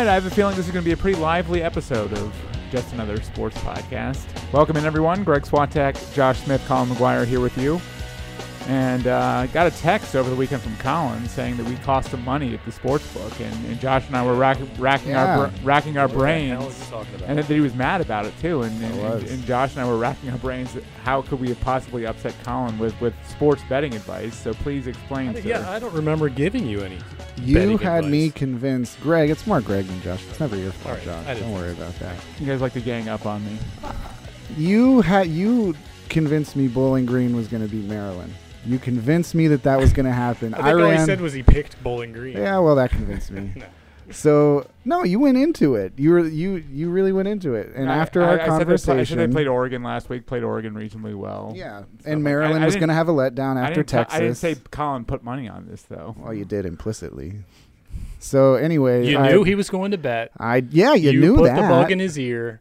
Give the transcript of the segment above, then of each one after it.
right, I have a feeling this is going to be a pretty lively episode of Just Another Sports Podcast. Welcome in, everyone. Greg Swatek, Josh Smith, Colin McGuire here with you. And uh, got a text over the weekend from Colin saying that we cost him money at the sports book, and, and Josh and I were rack, racking Yeah. our br- racking our What brains, is he talking about? and that he was mad about it too. And, and, was. and, and Josh and I were racking our brains. How could we have possibly upset Colin with, with sports betting advice? So please explain. I sir. don't- yeah, I don't remember giving you any. You betting had me convinced. Greg, it's more Greg than Josh. It's never your fault, All right, Josh. Don't think worry about that. you guys like to gang up on me. You had you convinced me Bowling Green was going to beat Maryland. You convinced me that that was going to happen. I think all ran. he said was he picked Bowling Green. yeah, well, that convinced me. No. So no, you went into it. You were you you really went into it. And I- after I, our I said they pla- conversation, I said they played Oregon last week. Played Oregon reasonably well. yeah, and Maryland I- I was going to have a letdown after didn't Texas. I didn't say Colin put money on this though. well, you did implicitly. So anyway, You I, knew he was going to bet. I yeah, you, knew put that. the bug in his ear.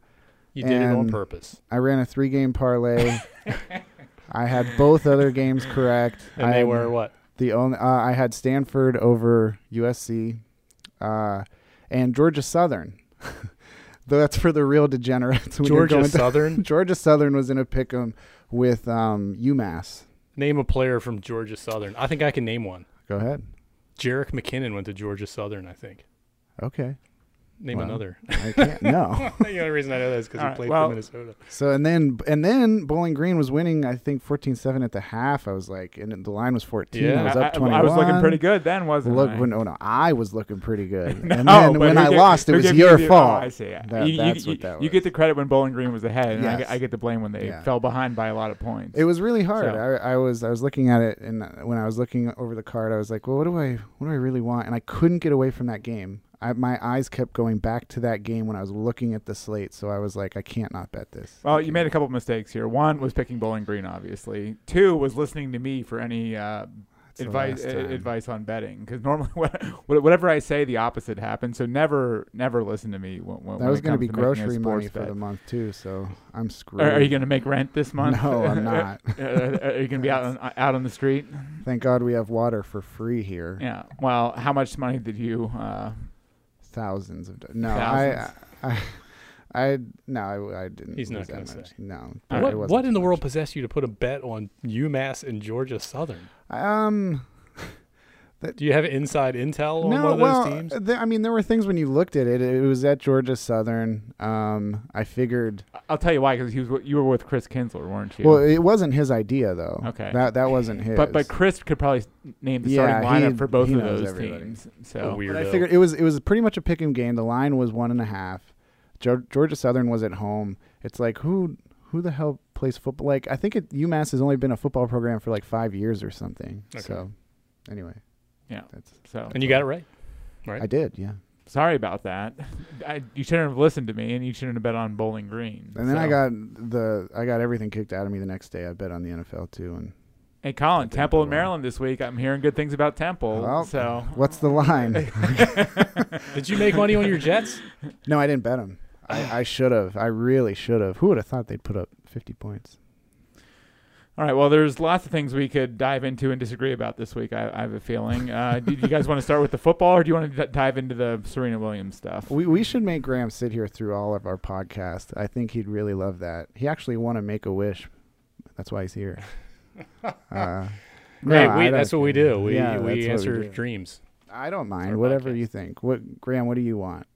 You did it on purpose. I ran a three game parlay. I had both other games correct. And I they were what? the only. Uh, I had Stanford over USC, uh, and Georgia Southern. Though that's for the real degenerates. Georgia going to- Southern. Georgia Southern was in a pick 'em with um, UMass. name a player from Georgia Southern. I think I can name one. Go ahead. Jerick McKinnon went to Georgia Southern. I think. Okay. Name Wow. another. I can't. no. the only reason I know that is because All he right, played well- for Minnesota. So and then and then Bowling Green was winning. I think 14-7 at the half. I was like, and the line was fourteen. Yeah. I was up I- twenty. I was looking pretty good then, wasn't Look, I? when, no, no, I was looking pretty good. No, and then when I gave- lost, it was your you the- oh, fault. Oh, I see. Yeah. That- you, you- that's you- what that you was. get the credit when Bowling Green was ahead, and I, Yes. get, I get the blame when they Yeah. fell behind by a lot of points. It was really hard. So- I, I was I was looking at it, and when I was looking over the card, I was like, "Well, what do I what do I really want?" And I couldn't get away from that game. I, my eyes kept going back to that game when I was looking at the slate. So I was like, "I can't not bet this." Well, you made a couple of mistakes here. One was picking Bowling Green, obviously. Two was listening to me for any uh, advice uh, advice on betting because normally whatever I say, the opposite happens. So never never listen to me when, when That was going to be grocery money sports for the month too. So I'm screwed. Are, are you going to make rent this month? No, I'm not. Are you going to be out on, out on the street? Thank God we have water for free here. Yeah. Well, how much money did you? Uh, Thousands of dollars. no. Thousands. I, I I no. I, I didn't. He's not gonna that say. No. What, what in the world much. possessed you to put a bet on UMass and Georgia Southern? Um. Do you have inside intel on no, one of those well, teams? th- I mean, there were things when you looked at it. It was at Georgia Southern. Um, I figured. I'll tell you why because he was w- you were with Chris Kinsler, weren't you? Well, it wasn't his idea though. Okay. That that wasn't his. but but Chris could probably name the Yeah, starting lineup he- for both of those everybody. teams. So weirdo. But I figured it was it was pretty much a pick 'em game. The line was one and a half. Geor- Georgia Southern was at home. It's like who who the hell plays football? Like I think it, UMass has only been a football program for like five years or something. Okay. So anyway, yeah. that's So and you got it right. Right. I did, yeah. sorry about that. I, you shouldn't have listened to me, and you shouldn't have bet on Bowling Green. And then I got the I got everything kicked out of me the next day. I bet on the NFL too. And Hey, Colin, Temple in. Maryland this week. I'm hearing good things about Temple. Well, so what's the line? Did you make money on your Jets? no, I didn't bet them. I, I should have. I really should have. Who would have thought they'd put up 50 points? All right. Well, there's lots of things we could dive into and disagree about this week. I, I have a feeling. Uh, do you guys want to start with the football, or do you want to d- dive into the Serena Williams stuff? We we should make Graham sit here through all of our podcast. I think he'd really love that. He actually won a Make a Wish. That's why he's here. Uh, Hey, no, we, that's what we do. We Yeah, that's what we answer do. dreams. I don't mind whatever podcast. you think. What Graham? What do you want?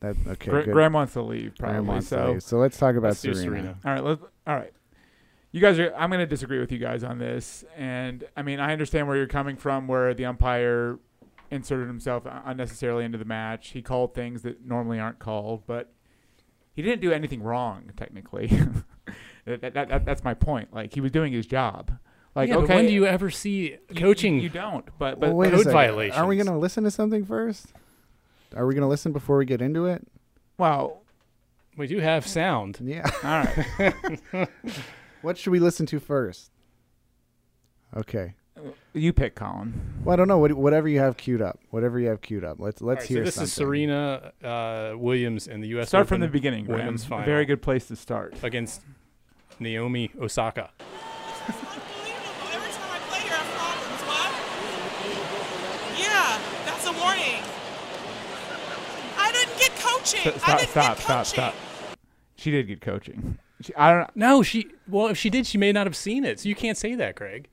That okay? Gra- good. Graham wants to leave, Graham probably. wants to so leave. so let's talk about Let's Serena. Serena. All right, let's. All right, you guys are. I'm going to disagree with you guys on this, and I mean I understand where you're coming from, where the umpire inserted himself unnecessarily into the match. He called things that normally aren't called, but he didn't do anything wrong technically. that, that, that, that's my point. Like he was doing his job. Like yeah, okay, but when do you ever see coaching? You, don't. But but Well, wait a code second. Are we going to listen to something first? Are we going to listen before we get into it? well, we do have sound. Yeah. all right. what should we listen to first? Okay. you pick Colin. Well, I don't know. What, whatever you have queued up. Whatever you have queued up. Let's let's All right, hear so this something. is Serena uh, Williams in the U.S. Start from the beginning. Graham. women's A final very good place to start. against Naomi Osaka. Unbelievable. Every time I play here, I have problems. What? Yeah, that's a warning. I stop, didn't get coaching. stop, get stop, coaching. stop. She did get coaching. She, I don't. Know. No, she. Well, if she did, she may not have seen it. So you can't say that, Craig.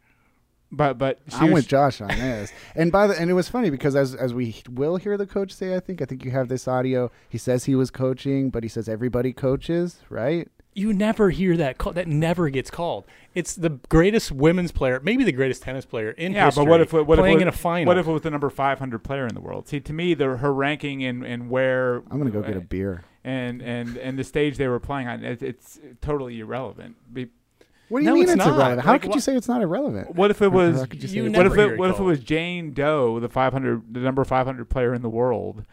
But but she I'm was- with Josh on this. And by the and it was funny because as as we will hear the coach say, I think I think you have this audio. He says he was coaching, but he says everybody coaches, right? You never hear that call. That never gets called. It's the greatest women's player, maybe the greatest tennis player in Yeah, history. but what if it, what playing if it, in a final? What if it was the number 500 player in the world? See, to me, the her ranking and and where I'm gonna go get a beer. And and and the stage they were playing on, it, it's totally irrelevant. Be, What do you No, mean it's it's, irrelevant? How Like, could you say it's not irrelevant? what if it was? You You What if it it what if it was Jane Doe, the 500, the number 500 player in the world?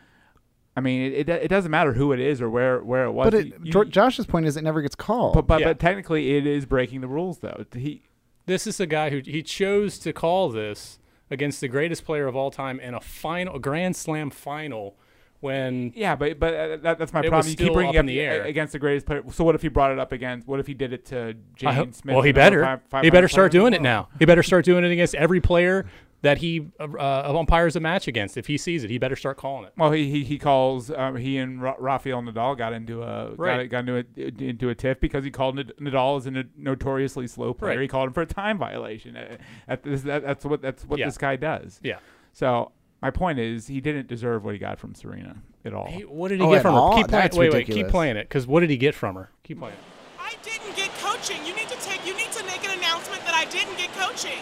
I mean, it, it, it doesn't matter who it is or where where it was. But it, You- you- Josh's point is it never gets called. but but, Yeah. but technically, it is breaking the rules, though. He This is a guy who he chose to call this against the greatest player of all time in a final, a Grand Slam final, when Yeah, but but uh, that, that's my problem. You keep bringing up up in the air. against the greatest player. So what if he brought it up against? What if he did it to James hope- Smith? well, he better. five- he better start doing it now. He better start doing it against every player that he uh, uh, umpires a match against. If he sees it, he better start calling it. Well, he he, he calls. Um, he and Ra- Rafael Nadal got into a Right. got, got into a into a tiff because he called Nadal as a notoriously slow player. Right. He called him for a time violation. Uh, at this, that, that's what that's what Yeah. this guy does. Yeah. So my point is, he didn't deserve what he got from Serena at all. He- what did he Oh, get from all? her? Keep playing. That's Wait, wait. Keep playing it. Because what did he get from her? Keep playing. it. I didn't get coaching. You need to take. You need to make an announcement that I didn't get coaching.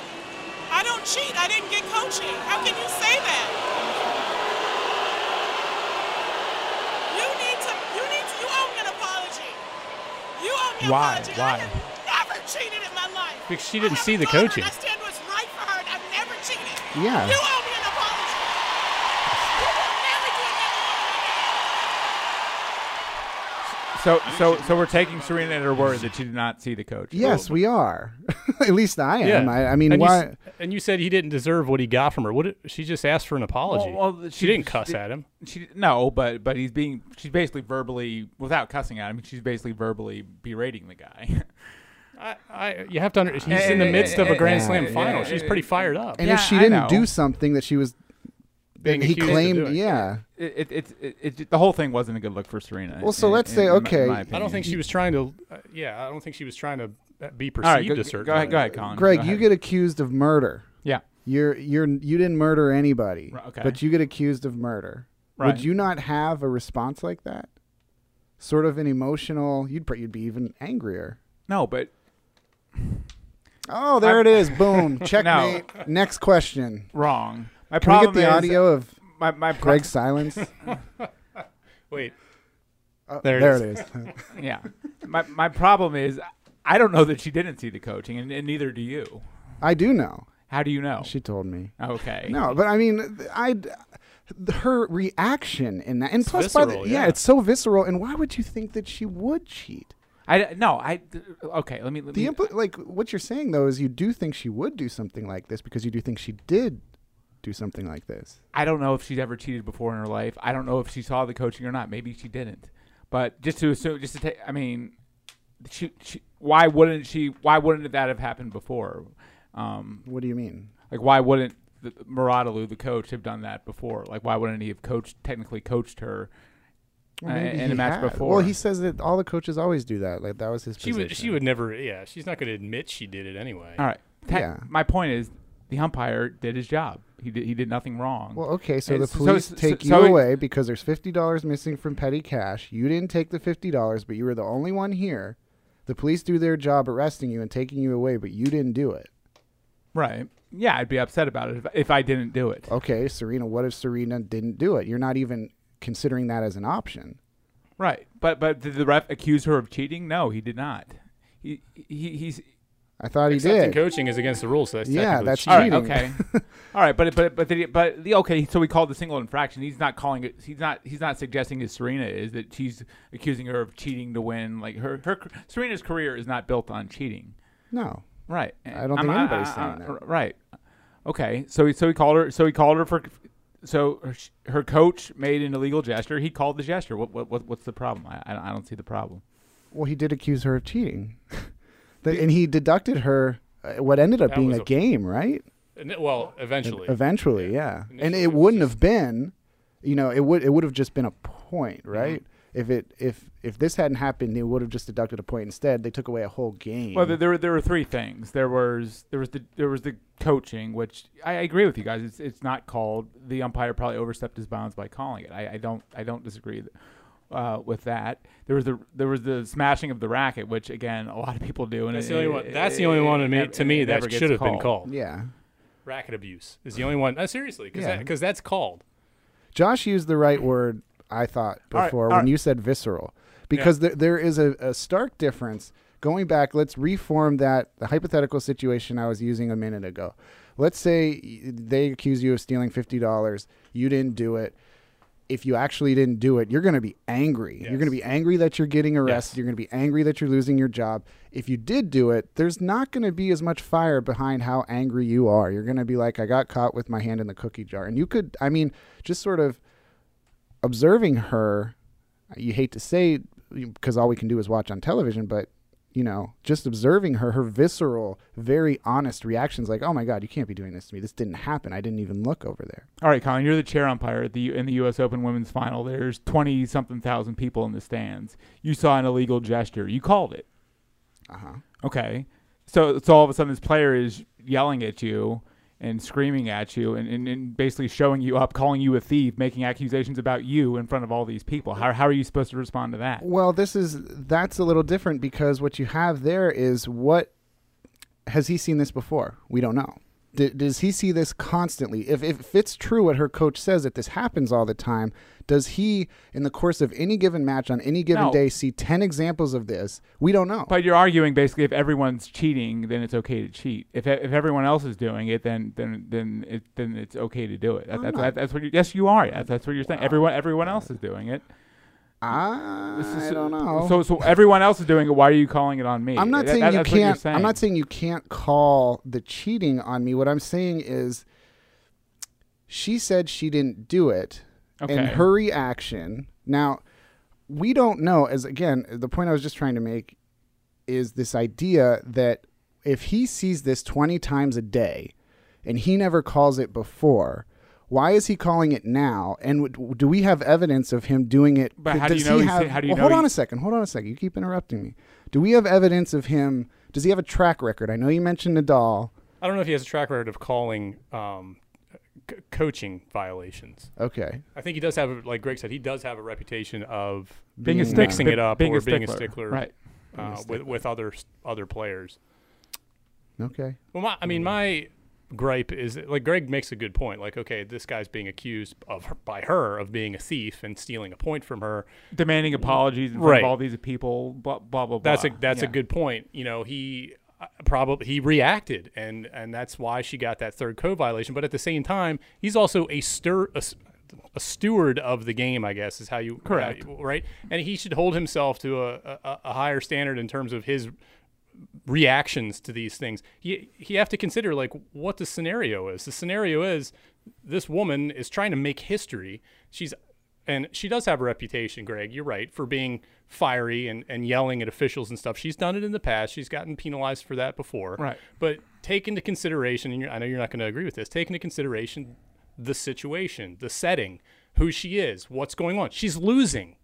I don't cheat. I didn't get coaching. How can you say that? You need to. You need to. You owe me an apology. You owe me an Why? apology. Why? I have never cheated in my life. Because she didn't have see the coaching. And I stand what's right for her, and I've never cheated. Yeah. You owe me an apology. You will never do another one again. So so so we're taking Serena at her word that she did not see the coach. yes, we are. At least I am. Yeah. I, I mean, and You, why? s- and you said he didn't deserve what he got from her. What? Did, she just asked for an apology. Well, well, she, didn't cuss at him. She no, but but he's being she's basically verbally without cussing at him. She's basically verbally berating the guy. I, I, you have to. Under, he's in the midst of a Grand Slam final. She's pretty fired up. and Yeah, if she didn't do something that she was, Being that he accused of claimed, doing. yeah. it, it, it, it, it the whole thing wasn't a good look for Serena. Well, so in- let's in- say, in my- in okay, my I I don't think she was trying to. Uh, yeah, I don't think she was trying to uh, be perceived All right, go, a certain go ahead, way. go ahead, Colin. Greg, Go you get accused of murder. yeah. You're you're you didn't murder anybody, Right, okay. but you get accused of murder. Right. Would you not have a response like that? Sort of an emotional. You'd you'd be even angrier. No, but Oh, there I'm- it is. Boom. Checkmate. Next question. wrong. My Can we get the is audio of my my pro- Greg's silence? Wait, Oh, There it there is. it is. Yeah. my my problem is I don't know that she didn't see the coaching, and, and neither do you. I do know. How do you know? She told me. okay. No, but I mean, I her reaction in that, and It's plus, by the, visceral, yeah, yeah. it's so visceral. And why would you think that she would cheat? I no. I okay. Let me. Let The me impl- like what you're saying though is you do think she would do something like this because you do think she did do something like this. I don't know if she's ever cheated before in her life. I don't know if she saw the coaching or not. Maybe she didn't. But just to assume, just to take, I mean, she, she, why wouldn't she? Why wouldn't that have happened before? Um, What do you mean? like, why wouldn't the, Mouratoglou, the coach, have done that before? Like, why wouldn't he have coached, technically coached her Well, uh, in a match had. before? Well, he says that all the coaches always do that. Like that was his. she would. She would never. Yeah, she's not going to admit she did it anyway. All right. Te- Yeah. My point is, the umpire did his job. He did. He did nothing wrong. Well, okay, so And the police so- take so you it- away because there's fifty dollars missing from petty cash. You didn't take the fifty dollars, but you were the only one here. The police do their job arresting you and taking you away, but you didn't do it. right. Yeah, I'd be upset about it if, if I didn't do it. Okay, Serena, what if Serena didn't do it? You're not even considering that as an option. Right. But but did the ref accuse her of cheating? No, he did not. He, he he's I thought he Accepting did. coaching is against the rules. So that's Yeah, that's cheating. all right. Okay. all right. But but but did he, but the okay. So we called the single infraction. He's not calling it. He's not. He's not suggesting that Serena is that she's accusing her of cheating to win. Like her her Serena's career is not built on cheating. No. Right. I don't think anybody's saying that. Right. Okay. So he so he called her. So he called her for. So her, her coach made an illegal gesture. He called the gesture. What what, what what's the problem? I I I don't see the problem. Well, he did accuse her of cheating. The- and he deducted her uh, what ended up That being a a- game, right? Well, eventually. Eventually, yeah. And it it wouldn't just- have been, you know, it would it would have just been a point, right? If it if if this hadn't happened, they would have just deducted a point. Instead, they took away a whole game. Well, there, there were there were three things. There was there was the there was the coaching, which I agree with you guys. It's it's not called. The umpire probably overstepped his bounds by calling it. I, I don't I don't disagree uh, with that. There was the there was the smashing of the racket, which again a lot of people do. And That's it- the only it- one. That's the only it one to me, never- to me it that should have been called. yeah. Racket abuse is the only one. Uh, seriously, because Yeah. that's called. Josh used the right word, I thought, All right, before all when right. you said visceral. Because there, there is a, a stark difference. Going back, let's reform that the hypothetical situation I was using a minute ago. Let's say they accuse you of stealing $50. You didn't do it. If you actually didn't do it, you're going to be angry. You're going to be angry that you're getting arrested. Yes. You're going to be angry that you're losing your job. If you did do it, there's not going to be as much fire behind how angry you are. You're going to be like, I got caught with my hand in the cookie jar. And you could, I mean, just sort of observing her, you hate to say because all we can do is watch on television, but you know, just observing her, her visceral, very honest reactions, like, "Oh my God, you can't be doing this to me. This didn't happen. I didn't even look over there." All right, Colin, you're the chair umpire at the in the U.S. Open Women's Final. There's twenty something thousand people in the stands. You saw an illegal gesture. You called it. Uh huh. Okay, so so all of a sudden this player is yelling at you and screaming at you and, and, and basically showing you up, calling you a thief, making accusations about you in front of all these people. How how are you supposed to respond to that? Well, this is that's a little different because what you have there is what has he seen this before? We don't know. D- does he see this constantly? If if it's true what her coach says that this happens all the time, does he in the course of any given match on any given No. day see 10 examples of this? We don't know. But you're arguing basically if everyone's cheating, then it's okay to cheat. If if everyone else is doing it, then then then it, then it's okay to do it. That, oh that's, that, that's what you, yes you are. That's, that's what you're saying. Everyone everyone else is doing it. I, is- don't know. So so everyone else is doing it. Why are you calling it on me? I'm not That- saying that- you that's what you're can't. I'm not saying. saying you can't call the cheating on me. What I'm saying is, she said she didn't do it, and Okay. her reaction. Now, we don't know. As again, the point I was just trying to make is this idea that if he sees this 20 times a day, and he never calls it before. Why is he calling it now? And w- do we have evidence of him doing it? But how do you know he he's- have- how do you well, know hold on a second. Hold on a second. You keep interrupting me. Do we have evidence of him? Does he have a track record? I know you mentioned Nadal. I don't know if he has a track record of calling um, c- coaching violations. Okay. I think he does have, a, like Greg said, he does have a reputation of being a being, stickler, mixing it up being or a being a stickler. stickler, Right. uh, with with other other players. Okay. Well, my, I mean, my gripe is like Greg makes a good point. Like, okay, this guy's being accused of her, by her of being a thief and stealing a point from her. Demanding apologies in front Right. of all these people. Blah blah blah. That's a blah. that's a good point. You know, he uh, probably he reacted, and and that's why she got that third code violation. But at the same time, he's also a stir. A, a steward of the game, I guess, is how you Correct. right? And he should hold himself to a, a, a higher standard in terms of his reactions to these things. You, you have to consider like what the scenario is. The scenario is this woman is trying to make history. She's and she does have a reputation, Greg. You're right for being fiery and, and yelling at officials and stuff. She's done it in the past. She's gotten penalized for that before. Right. But take into consideration, and you're, I know you're not going to agree with this. Take into consideration the situation, the setting, who she is, what's going on. She's losing.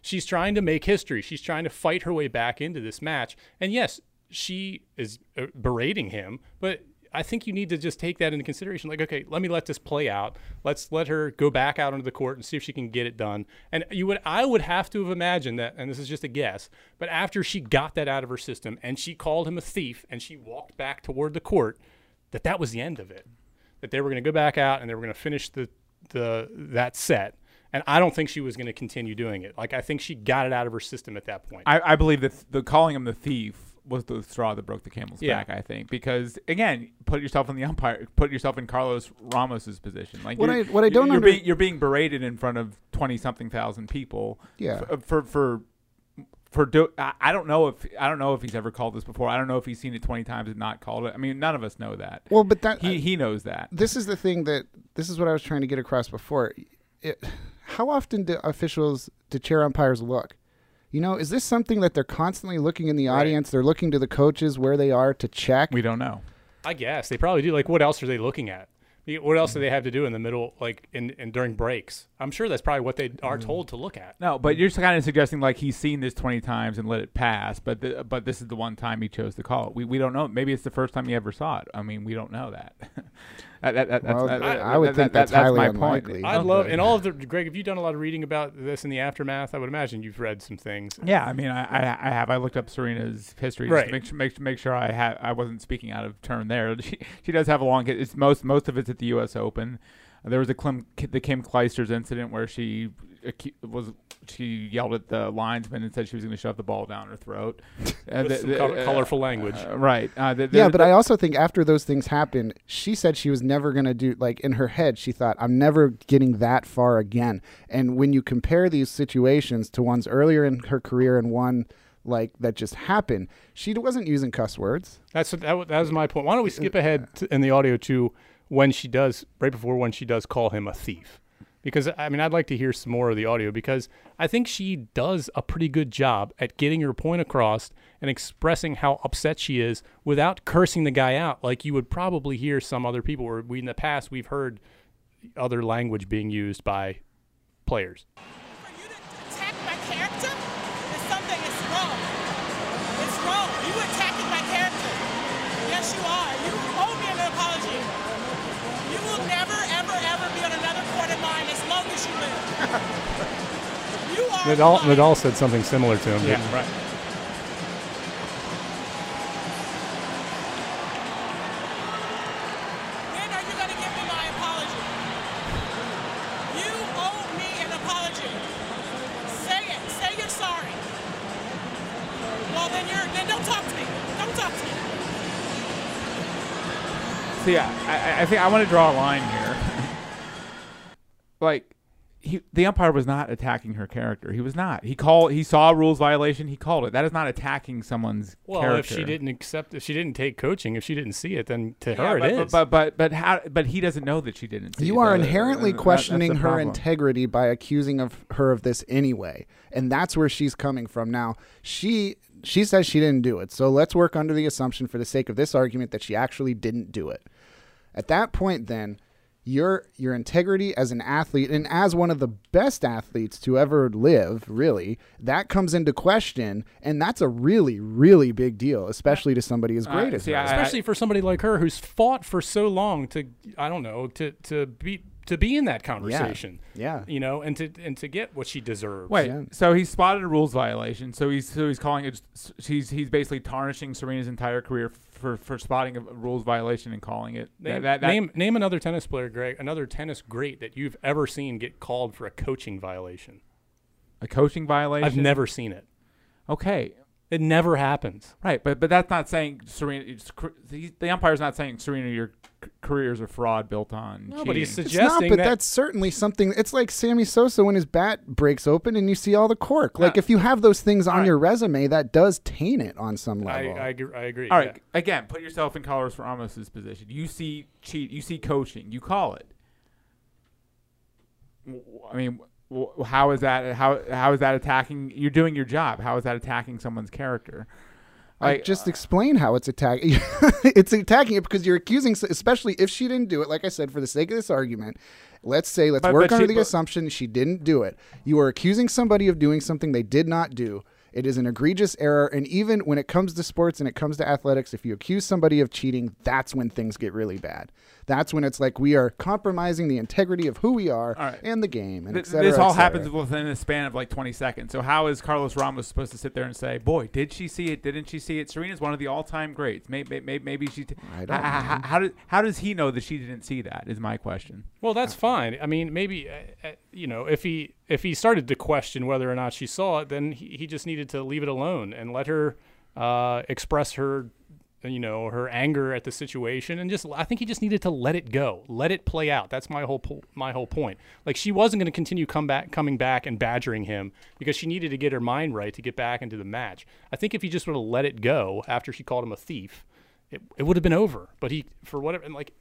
She's trying to make history. She's trying to fight her way back into this match. And yes, she is uh, berating him, but I think you need to just take that into consideration. Like, okay, let me let this play out. Let's let her go back out onto the court and see if she can get it done. And you would, I would have to have imagined that, and this is just a guess, but after she got that out of her system and she called him a thief and she walked back toward the court, that that was the end of it. That they were going to go back out and they were going to finish the the that set. And I don't think she was going to continue doing it. Like I think she got it out of her system at that point. I, I believe that the calling him the thief was the straw that broke the camel's Yeah. back. I think because again, put yourself in the umpire, put yourself in Carlos Ramos's position. Like What I- what I don't you're, under- being, you're being berated in front of twenty something thousand people. Yeah. f- uh, For for for do I I don't know if I don't know if he's ever called this before. I don't know if he's seen it twenty times and not called it. I mean, none of us know that. Well, but that he uh, he knows that. this is the thing that this is what I was trying to get across before. It, how often do officials, do chair umpires look? You know, is this something that they're constantly looking in the Right. audience? They're looking to the coaches where they are to check. We don't know. I guess they probably do. Like, what else are they looking at? What else do they have to do in the middle, like in, in during breaks? I'm sure that's probably what they are mm. told to look at. No, but you're kind of suggesting like he's seen this 20 times and let it pass, but the, but this is the one time he chose to call it. We, we don't know. Maybe it's the first time he ever saw it. I mean, we don't know that. that, that, that Well, that's, that- I would that- think that- that's highly my unlikely. point. I'd love, and all of the Greg. Have you done a lot of reading about this in the aftermath? I would imagine you've read some things. Yeah, I mean, I, I, I have. I looked up Serena's history just Right. to make sure, make, make sure I had I wasn't speaking out of turn there. She, she does have a long. It's most most of it's at the U.S. Open. There was a Kim, the Kim Clijsters incident where she was she yelled at the linesman and said she was going to shove the ball down her throat. Uh, With the- some the- col- uh, colorful language. uh, right. Uh, the, yeah, the- but the- I also think after those things happened, she said she was never going to do like in her head she thought I'm never getting that far again. And when you compare these situations to ones earlier in her career and one like that just happened, she wasn't using cuss words. That's that, that was my point. Why don't we skip ahead to, in the audio to when she does right before when she does call him a thief? Because I mean, I'd like to hear some more of the audio because I think she does a pretty good job at getting her point across and expressing how upset she is without cursing the guy out, like you would probably hear some other people. Where we in the past we've heard other language being used by players. You're. Sorry. Well then you're then don't talk to me. Don't talk to me. See, I, I, I think I want to draw a line here. Like, he, the umpire was not attacking her character. He was not. He called. He saw a rules violation. He called it. That is not attacking someone's Well, character. if she didn't accept, if she didn't take coaching, if she didn't see it, then to Yeah, her but, it but, is. But but but how? But he doesn't know that she didn't. See You it. are That- inherently that- that's questioning the her problem. integrity by accusing of her of this anyway, and that's where she's coming from. Now she she says she didn't do it, so let's work under the assumption, for the sake of this argument, that she actually didn't do it. At that point, then your your integrity as an athlete and as one of the best athletes to ever live, really, that comes into question, and that's a really really big deal, especially to somebody as great Uh, as see, her. I- especially for somebody like her who's fought for so long to I don't know to to be to be in that conversation. Yeah. You know, and to and to get what she deserves. Wait, Yeah. so he spotted a rules violation. So he's so he's calling it. He's he's basically tarnishing Serena's entire career for for spotting a rules violation and calling it. Name, that, that, name name another tennis player, Greg, another tennis great that you've ever seen get called for a coaching violation. a coaching violation. I've never seen it. Okay, It never happens. right, but but that's not saying Serena. The, the umpire's not saying Serena, your c- career is a fraud built on. No, but he's cheating. It's not, suggesting but that that's certainly something. It's like Sammy Sosa when his bat breaks open and you see all the cork. Like if you have those things on all right. your resume, that does taint it on some level. I, agree- I agree. All right, yeah. again, put yourself in Carlos Ramos's position. You see cheat. You see coaching. You call it. I mean, w- how is that? How how is that attacking? You're doing your job. How is that attacking someone's character? I Like, just uh, explain how it's attacking. it's attacking it because you're accusing, especially if she didn't do it. Like I said, for the sake of this argument, let's say let's But- work but under she- the but- assumption she didn't do it. You are accusing somebody of doing something they did not do. It is an egregious error, and even when it comes to sports and it comes to athletics, if you accuse somebody of cheating, that's when things get really bad. That's when it's like we are compromising the integrity of who we are All right. and the game, and Th- et cetera, this all et happens within a span of like 20 seconds. So how is Carlos Ramos supposed to sit there and say, "Boy, did she see it? Didn't she see it?" Serena's one of the all-time greats. Maybe, maybe, maybe she. T- I don't how, how, know. how, did, how does he know that she didn't see that? Is my question. Well, that's fine. I mean, maybe uh, uh, you know, if he if he started to question whether or not she saw it, then he, he just needed to leave it alone and let her uh, express her, you know, her anger at the situation, and just I think he just needed to let it go, let it play out. That's my whole po- my whole point. Like she wasn't going to continue come back coming back and badgering him because she needed to get her mind right to get back into the match. I think if he just would have let it go after she called him a thief, it, it would have been over. But he, for whatever, and like, like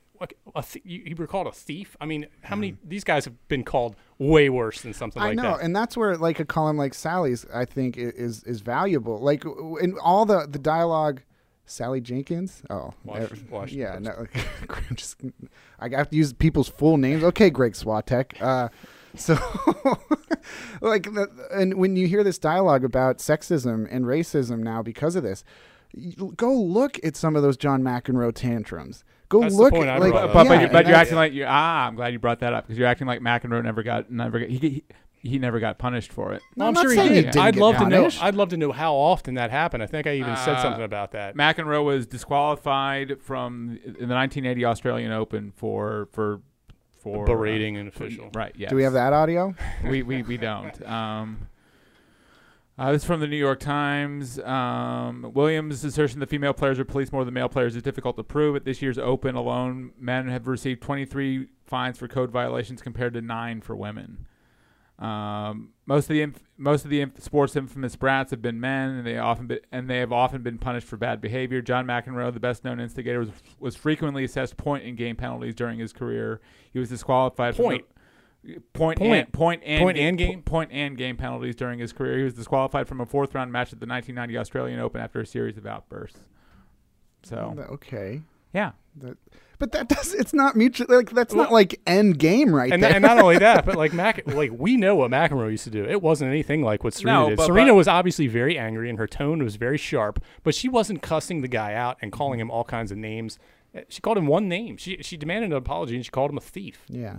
a th- you, you were called a thief. I mean, how many these guys have been called way worse than something I like know, that. I know, and that's where like a column like Sally's, I think, is is valuable. Like in all the the dialogue Sally Jenkins. Oh, Wash- yeah. No, just, I have to use people's full names. Okay, Greg Swatek. Uh, so, like, the, and when you hear this dialogue about sexism and racism now because of this, go look at some of those John McEnroe tantrums. Go That's the look point at I like, brought But, up. but, you're, but and you're acting like you ah. I'm glad you brought that up because you're acting like McEnroe never got never got, he, he he never got punished for it. No, I'm, I'm not sure he saying he did. didn't I'd get love to know. I'd love to know how often that happened. I think I even said Uh, something about that. McEnroe was disqualified from in the 1980 Australian Open for for for Berating uh, an official. Right. Yes. Do we have that audio? we, we, we don't. Um, uh, this is from the New York Times. Um, Williams' assertion that female players are policed more than male players is difficult to prove. At this year's Open alone, men have received 23 fines for code violations compared to nine for women. Um, most of the inf- most of the inf- sports infamous brats have been men, and they often be- and they have often been punished for bad behavior. John McEnroe, the best known instigator, was was frequently assessed point and game penalties during his career. He was disqualified. from Point. the- point Point. and point and Point and game? point and game penalties during his career. He was disqualified from a fourth round match at the 1990 Australian Open after a series of outbursts. So Okay. yeah, That, but that does it's not mutual like that's not like end game right and, there. th- and not only that, but like Mac, like we know what McEnroe used to do. It wasn't anything like what Serena No, did. but- Serena but- was obviously very angry, and her tone was very sharp. But she wasn't cussing the guy out and calling him all kinds of names. She called him one name. She she demanded an apology, and she called him a thief. yeah.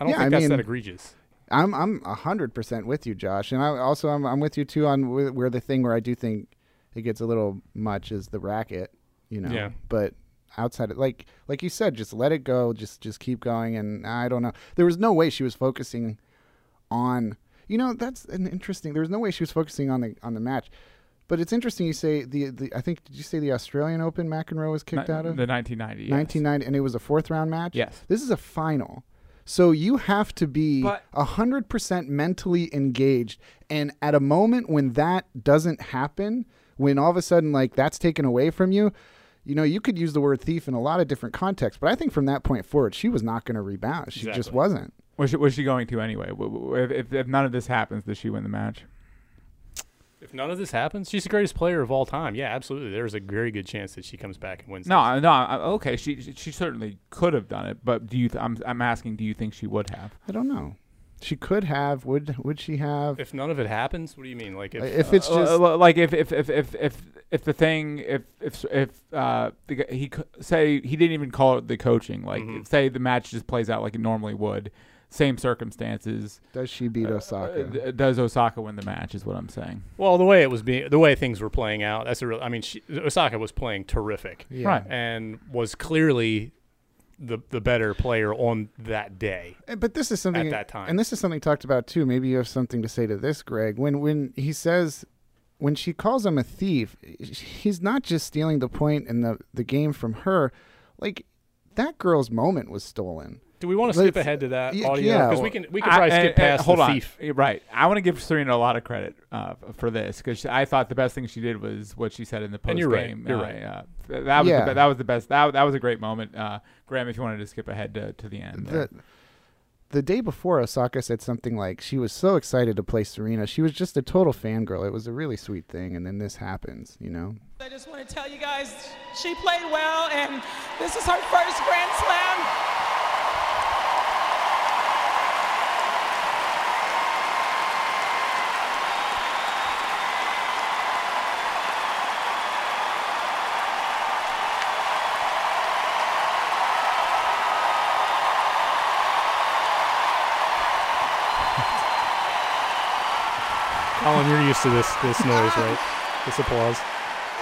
I don't Yeah, think I that's mean- that egregious. I'm I'm a hundred percent with you, Josh, and I also I'm I'm with you too on where the thing where I do think it gets a little much is the racket, you know. Yeah. But outside it, like like you said, just let it go, just just keep going. And I don't know, there was no way she was focusing on, you know, that's an interesting. There was no way she was focusing on the on the match. But it's interesting you say the, the I think did you say the Australian Open McEnroe was kicked Ni- out of the 1990. yes. 1990 and it was a fourth round match Yes. this is a final so you have to be a 100% mentally engaged. And at a moment when that doesn't happen when all of a sudden like that's taken away from you you know you could use the word thief in a lot of different contexts. But i think from that point forward she was not going to rebound she just wasn't. Was she, was she going to anyway? W- w- If, if, if none of this happens, does she win the match? If none of this happens, she's the greatest player of all time. Yeah, absolutely. There's a very good chance that she comes back and wins. No, this. I- no. I- Okay, she she- she certainly could have done it, but do you? Th- I'm I'm asking, do you think she would have? i don't know she could have would would she have If none of it happens, what do you mean? Like if, if it's Uh, just uh, like if if if if if, if the thing if if if uh the, g- he c- say he didn't even call it the coaching like Mhm. say the match just plays out like it normally would same circumstances does she beat uh, osaka uh, d- does Osaka win the match is what I'm saying well, the way it was being, the way things were playing out, that's a real. I mean, she, Osaka was playing terrific yeah. Right. and was clearly the the better player on that day. But this is something At that time. and this is something talked about too. Maybe you have something to say to this, Greg. When when he says, when she calls him a thief, he's not just stealing the point in the the game from her. Like that girl's moment was stolen. Do we want to skip ahead to that y- audio? yeah, Because we can we can probably and- skip and past hold the on thief. Right I want to give Serena a lot of credit uh, for this because I thought the best thing she did was what she said in the post And you're right, game you're uh, right. uh, that was Yeah. the that was the best that, that was a great moment uh, Graham if you wanted to skip ahead to, to the end. The the day before, Osaka said something like she was so excited to play Serena. She was just a total fangirl. It was a really sweet thing, and then this happens. You know. I just want to tell you guys she played well, and this is her first Grand Slam. Colin, you're used to this this noise, right? This applause.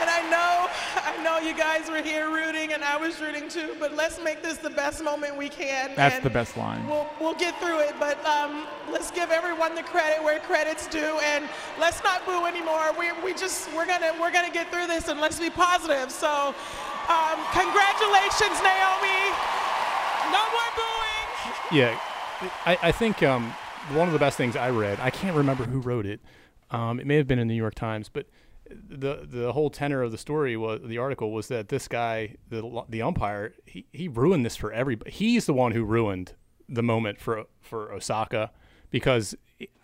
And I know, I know you guys were here rooting, and I was rooting too. But let's make this the best moment we can. That's and the best line. We'll we'll get through it, but um, let's give everyone the credit where credit's due, and let's not boo anymore. We we just we're gonna we're gonna get through this, and let's be positive. So, um, congratulations, Naomi. No more booing. Yeah, I, I think um, one of the best things I read. I can't remember who wrote it. Um, it may have been in the New York Times, but the the whole tenor of the story was the article was that this guy, the the umpire, he, he ruined this for everybody. He's the one who ruined the moment for for Osaka because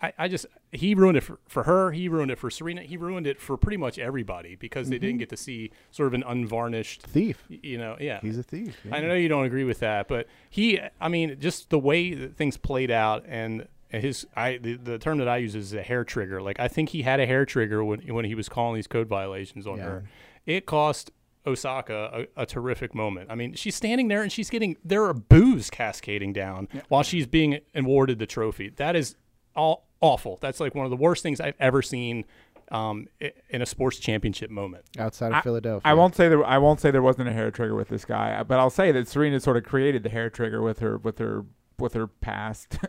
I, I just he ruined it for, for her. He ruined it for Serena. He ruined it for pretty much everybody because they didn't get to see sort of an unvarnished, Thief. you know. Yeah, He's a thief. I know you don't agree with that, but he, I mean, just the way that things played out and his, I, the, the term that I use is a hair trigger. Like I think he had a hair trigger when when he was calling these code violations on Yeah. her. It cost Osaka a, a terrific moment. I mean, she's standing there and she's getting there are boos cascading down while she's being awarded the trophy. That is all awful. That's like one of the worst things I've ever seen um, in a sports championship moment. Outside of Philadelphia. I won't say there. I won't say there wasn't a hair trigger with this guy, but I'll say that Serena sort of created the hair trigger with her with her with her past.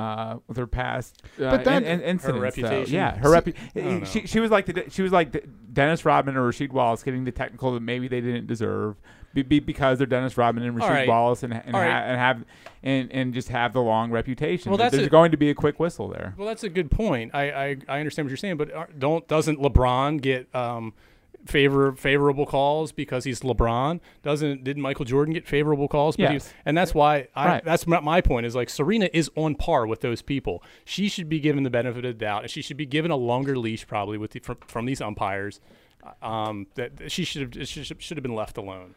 Uh, with her past, uh, But that- in, in, incidents, though. reputation? yeah, her repu- don't She she was like the, she was like the Dennis Rodman or Rasheed Wallace getting the technical that maybe they didn't deserve, be, be, because they're Dennis Rodman and Rasheed All right. Wallace and and, All ha- right. and have and, and just have the long reputation. Well, that's There's a- going to be a quick whistle there. Well, that's a good point. I, I, I understand what you're saying, but don't doesn't LeBron get um, favor favorable calls because he's LeBron? Doesn't didn't Michael Jordan get favorable calls? But he- and that's why I, Right. that's my, my point is like Serena is on par with those people. She should be given the benefit of the doubt, and she should be given a longer leash probably with the, from, from these umpires. Um, that she should have should, should have been left alone.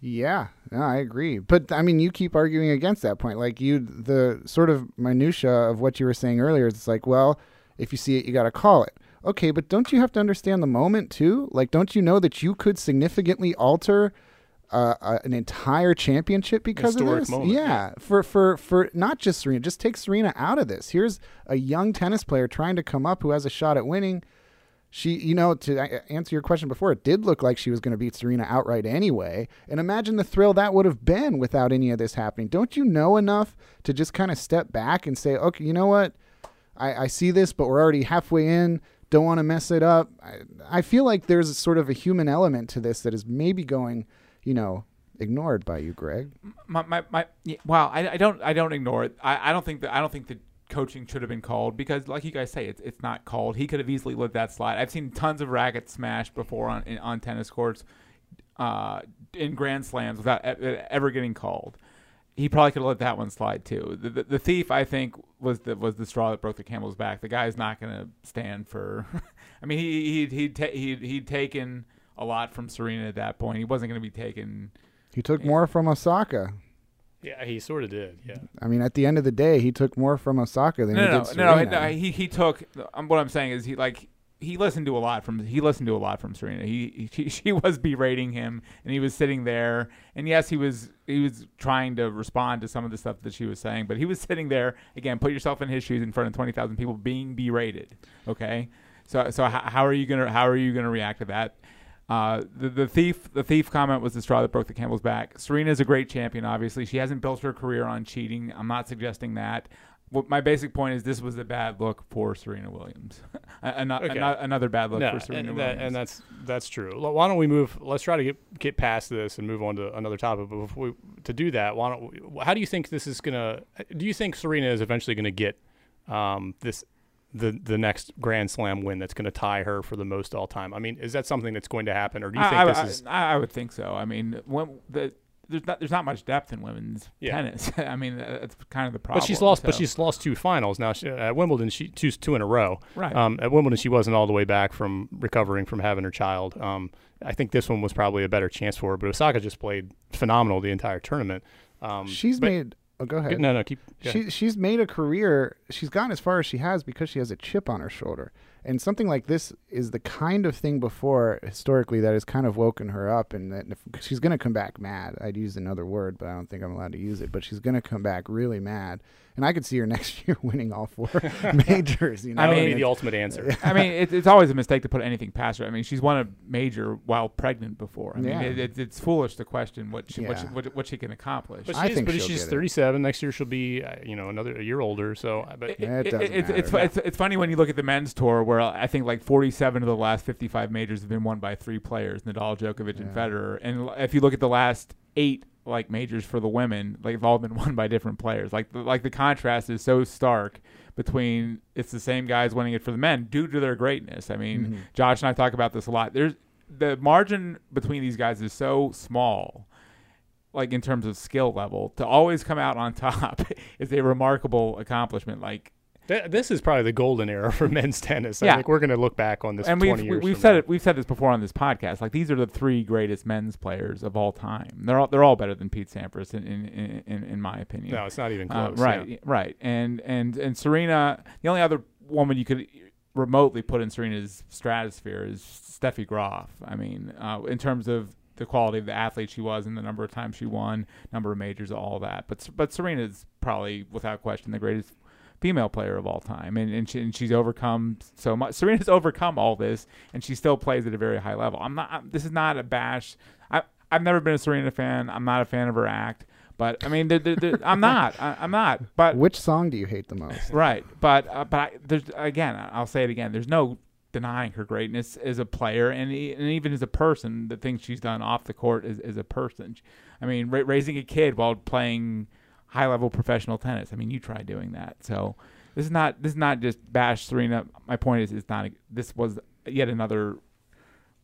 Yeah, no, I agree. But I mean, you keep arguing against that point. Like you, the sort of minutia of what you were saying earlier is it's like, well, if you see it, you got to call it. Okay, but don't you have to understand the moment too? Like, don't you know that you could significantly alter uh, uh, an entire championship because Historic of this? moment, yeah, for for for not just Serena, just take Serena out of this. Here's a young tennis player trying to come up who has a shot at winning she, you know, to answer your question before, it did look like she was going to beat Serena outright anyway. And imagine the thrill that would have been without any of this happening. Don't you know enough to just kind of step back and say, okay, you know what? I, I see this, but we're already halfway in. Don't want to mess it up. I, I feel like there's sort of a human element to this that is maybe going, you know, ignored by you, Greg. my, my, my yeah, well I, I don't I don't ignore it I, I don't think that I don't think the coaching should have been called because like you guys say it's it's not called he could have easily let that slide I've seen tons of rackets smashed before on in, on tennis courts uh, in grand slams without ever getting called he probably could have let that one slide too the, the, the thief I think was the was the straw that broke the camel's back the guy's not going to stand for I mean he he he'd, ta- he'd he'd taken a lot from Serena at that point he wasn't going to be taken He took more from Osaka. Yeah, he sort of did. Yeah. I mean, at the end of the day, he took more from Osaka than he no, no, did no, no, no. He he took. Um, what I'm saying is he like he listened to a lot from he listened to a lot from Serena. He, he she was berating him, and he was sitting there. And yes, he was he was trying to respond to some of the stuff that she was saying, but he was sitting there again. Put yourself in his shoes in front of twenty thousand people being berated. Okay, so so how, how are you gonna how are you gonna react to that? Uh, the the thief the thief comment was the straw that broke the camel's back. Serena is a great champion. Obviously, she hasn't built her career on cheating. I'm not suggesting that. What my basic point is, this was a bad look for Serena Williams. An- Okay. ano- another bad look No, for Serena and, Williams. that, and that's that's true. Why don't we move? Let's try to get get past this and move on to another topic. But before we, to do that, why don't we, how do you think this is gonna? Do you think Serena is eventually gonna get um, this the the next Grand Slam win that's gonna tie her for the most all time? I mean, is that something that's going to happen, or do you think I, this I, is? I, I would think so. I mean, when the there's not there's not much depth in women's Yeah. tennis. I mean, that's kind of the problem. But she's lost. But she's lost two finals now. She, at Wimbledon, she two two in a row. right. Um, at Wimbledon, she wasn't all the way back from recovering from having her child. Um, I think this one was probably a better chance for her. But Osaka just played phenomenal the entire tournament. Um, She's but- made. Oh, go ahead. No, no, keep. go ahead. She's made a career. She's gotten as far as she has because she has a chip on her shoulder. And something like this is the kind of thing before historically that has kind of woken her up, and that she's going to come back mad. I'd use another word, but I don't think I'm allowed to use it. But she's going to come back really mad, and I could see her next year winning all four majors. You know, that I would mean- be the ultimate answer. I mean, it, it's always a mistake to put anything past her. I mean, she's won a major while pregnant before. I mean, Yeah. it, it, it's foolish to question what she, what, she, what, what she can accomplish. But I is, think but she'll she's get it. 37. Next year she'll be, uh, you know, another a year older. So, uh, but Yeah, it It- doesn't it's, it's, matter. it's, it's funny when you look at the men's tour where I think like 47 of the last 55 majors have been won by three players, Nadal, Djokovic, and Federer. And if you look at the last eight like majors for the women, like they've all been won by different players. Like the, like the contrast is so stark between it's the same guys winning it for the men due to their greatness. I mean, Mhm. Josh and I talk about this a lot. There's the margin between these guys is so small like in terms of skill level to always come out on top is a remarkable accomplishment like Th- this is probably the golden era for men's tennis. I Yeah. think we're going to look back on this and 20 we've we've said now. it we've said this before on this podcast. Like these are the three greatest men's players of all time. They're all they're all better than Pete Sampras in in in, in my opinion. No, it's not even Uh, close. right, yeah. right, and and and Serena. The only other woman you could remotely put in Serena's stratosphere is Steffi Graf. I mean, uh, in terms of the quality of the athlete she was and the number of times she won, number of majors, all that. But but Serena's probably without question the greatest female player of all time, and and, she, and she's overcome so much. Serena's overcome all this, and she still plays at a very high level. I'm not. I'm, this is not a bash. I I've never been a Serena fan. I'm not a fan of her act. But I mean, there- there- there- I'm not. I, I'm not. But Which song do you hate the most? right. But uh, but I, there's again. I'll say it again. There's no denying her greatness as a player, and, and even as a person. The things she's done off the court as, as a person. I mean, ra- raising a kid while playing high level professional tennis. I mean, you try doing that. So this is not this is not just bash Serena. My point is, it's not. A, this was yet another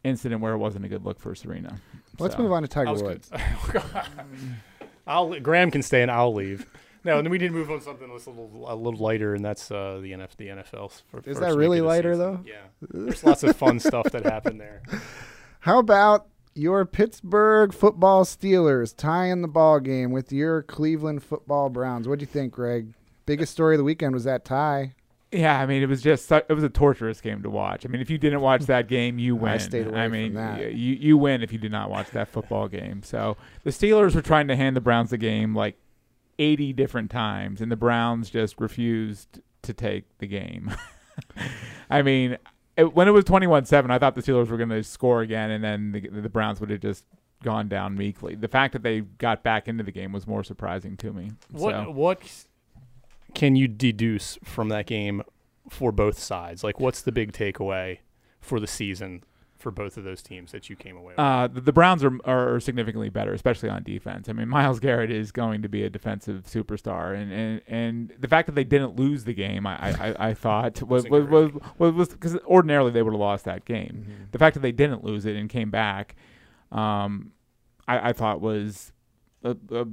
incident where it wasn't a good look for Serena. Let's So- move on to Tiger Woods. I'll Graham can stay and I'll leave. No, and then we need to move on to something that's a little a little lighter, and that's uh, the NF the NFL. For Is that really lighter, season. though? Yeah, there's lots of fun stuff that happened there. How about your Pittsburgh football Steelers tying the ball game with your Cleveland football Browns? What do you think, Greg? Biggest story of the weekend was that tie. Yeah, I mean, it was just su- it was a torturous game to watch. I mean, if you didn't watch that game, you win. I stayed away from mean, that. you you win if you did not watch that football game. So the Steelers were trying to hand the Browns the game like 80 different times, and the Browns just refused to take the game. I mean, it, when it was 21-7, I thought the Steelers were going to score again, and then the, the Browns would have just gone down meekly. The fact that they got back into the game was more surprising to me. What So- what can you deduce from that game for both sides? Like, what's the big takeaway for the season for both of those teams that you came away with? Uh, the, the Browns are are significantly better, especially on defense. I mean, Myles Garrett is going to be a defensive superstar, and and, and the fact that they didn't lose the game, I I, I thought was was was was because ordinarily they would have lost that game. Mm-hmm. The fact that they didn't lose it and came back, um, I, I thought was a, a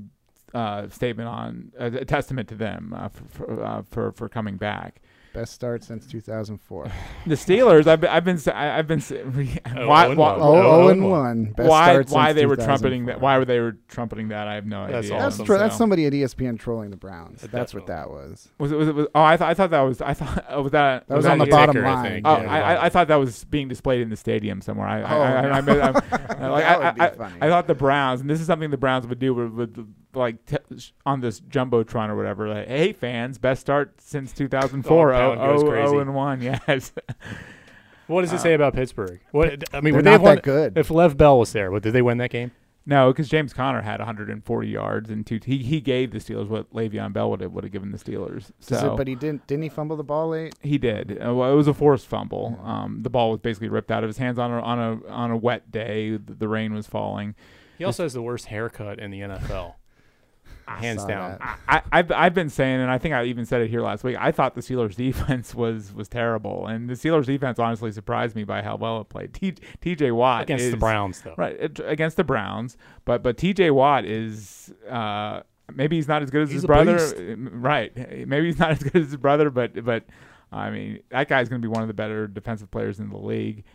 uh, statement on a, a testament to them uh, for for, uh, for for coming back. Best start since 2004. The Steelers, I've been, I've been, I- I've been, sa- Oh, why, oh, and why, one. Oh, Oh, oh, and and one. one. Best why start why since they were trumpeting that why were they were trumpeting that I have no That's idea. That's awesome. tr- that's somebody at ESPN trolling the Browns. That That's what that was. was it was it was oh I thought I thought that was I thought oh, was that That was that on the bottom Ticker, I line. think. Oh, Yeah, I. I, I thought that was being displayed in the stadium somewhere. I, I, Oh, I, I, no. I, meant- I'm- like, I, I. I thought the Browns, and this is something the Browns would do with, with like t- on this jumbotron or whatever. Like, hey fans, best start since 2004. Oh, Oh, oh, oh and one. Yes. what does it say about Pittsburgh? What I mean, They're would they not have won that good. if Lev Bell was there? what, did they win that game? No, because James Conner had 140 yards and two. He he gave the Steelers what Le'Veon Bell would have would have given the Steelers. So it- but he didn't. Didn't he fumble the ball late? he did. Uh, well, it was a forced fumble. Um, the ball was basically ripped out of his hands on a on a on a wet day. The, the rain was falling. He also has the worst haircut in the NFL, hands down. that. I, I've I've been saying, and I think I even said it here last week. I thought the Steelers' defense was was terrible, and the Steelers' defense honestly surprised me by how well it played. T, T.J. Watt Against is, the Browns, though. right against the Browns, but but T.J. Watt is. Uh, Maybe he's not as good as He's his brother, beast. Right? Maybe he's not as good as his brother, but but I mean that guy's going to be one of the better defensive players in the league.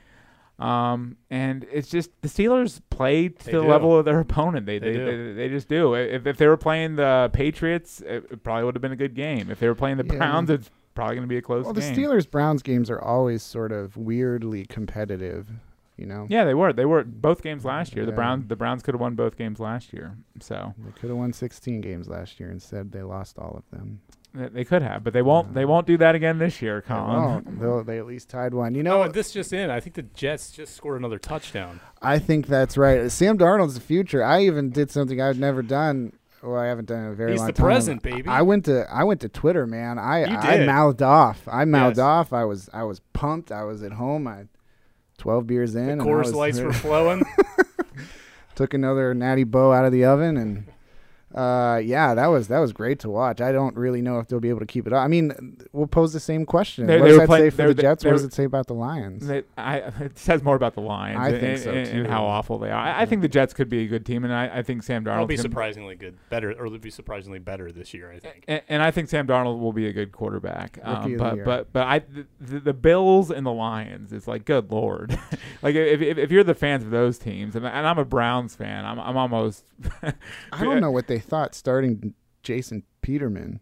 Um, and it's just the Steelers play to They the do. level of their opponent. They They they, they, they just do. If if they were playing the Patriots, it, it probably would have been a good game. If they were playing the Yeah. Browns, it's probably going to be a close Well, the. Steelers Browns games are always sort of weirdly competitive. You know, Yeah, they were. They were both games last year. The Browns the Browns could have won both games last year. So they could have won 16 games last year. Instead, they lost all of them. They they could have, but they won't. They won't do that again this year, They Colin. won't. They'll- they at least tied one. You know, oh, and this just in. I think the Jets just scored another touchdown. I think that's right. Sam Darnold's the future. I even did something I've never done. Well, I haven't done it in a very He's long the time. present, baby. I went to I went to Twitter, man. I You I did. mouthed off. I mouthed Yes. off. I was I was pumped. I was at home. I twelve beers in. The course I Coors lights were flowing. took another Natty Boh out of the oven and Uh, yeah, that was that was great to watch. I don't really know if they'll be able to keep it up. I mean, we'll pose the same question. They- what they does were that playing- say for the Jets? What does it say about the Lions? They, I, it says more about the Lions I and, think so, and- and too. how awful they are. I, I think the Jets could be a good team, and I, I think Sam They'll Darnold be can- surprisingly good, better, or they'll be surprisingly better this year. I think. And, and I think Sam Darnold will be a good quarterback. Um, but but but I the, the, the Bills and the Lions is like good lord. like if, if if you're the fans of those teams, and, and I'm a Browns fan, I'm I'm almost. I don't know what they thought starting Jason Peterman.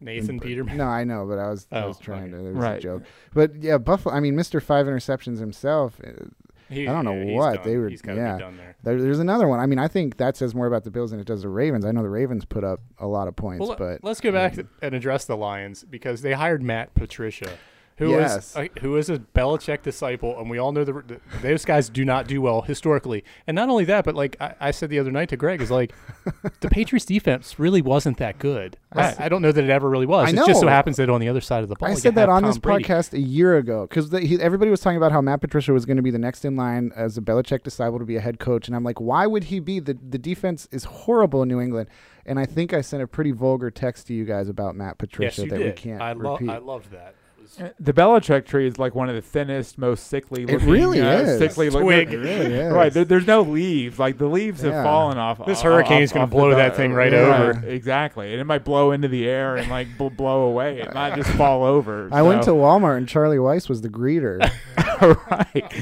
Nathan Peterman. No, I know, but I was I Oh, was trying okay. to. It was Right. a joke. But yeah, Buffalo. I mean, Mister Five Interceptions himself. uh, He- I don't know yeah, what done. they were- He's yeah. be done there. There, there's another one. I mean, I think that says more about the Bills than it does the Ravens. I know the Ravens put up a lot of points, Well, but let's go back and address the Lions because they hired Matt Patricia, who Yes. is a, who is a Belichick disciple, and we all know the, those guys do not do well historically. And not only that, but like I, I said the other night to Greg, is like the Patriots defense really wasn't that good. I, I don't know that it ever really was. I It just so happens that on the other side of the ball, I said that on Tom this Brady. podcast a year ago because everybody was talking about how Matt Patricia was going to be the next in line as a Belichick disciple to be a head coach, and I'm like, why would he be? the The defense is horrible in New England, and I think I sent a pretty vulgar text to you guys about Matt Patricia you that did. we can't I, lo- repeat. I loved that. It was- The Belichick tree is like one of the thinnest, most sickly. It looking, really uh, is. Sickly looking. Twig. It really is. Right, there, there's no leaves. Like the leaves Yeah. have fallen off. This off- is gonna blow the- that thing right over. Exactly, and it might blow into the air and like bl- blow away. It might just fall over. I went to Walmart and Charlie Weis was the greeter. right.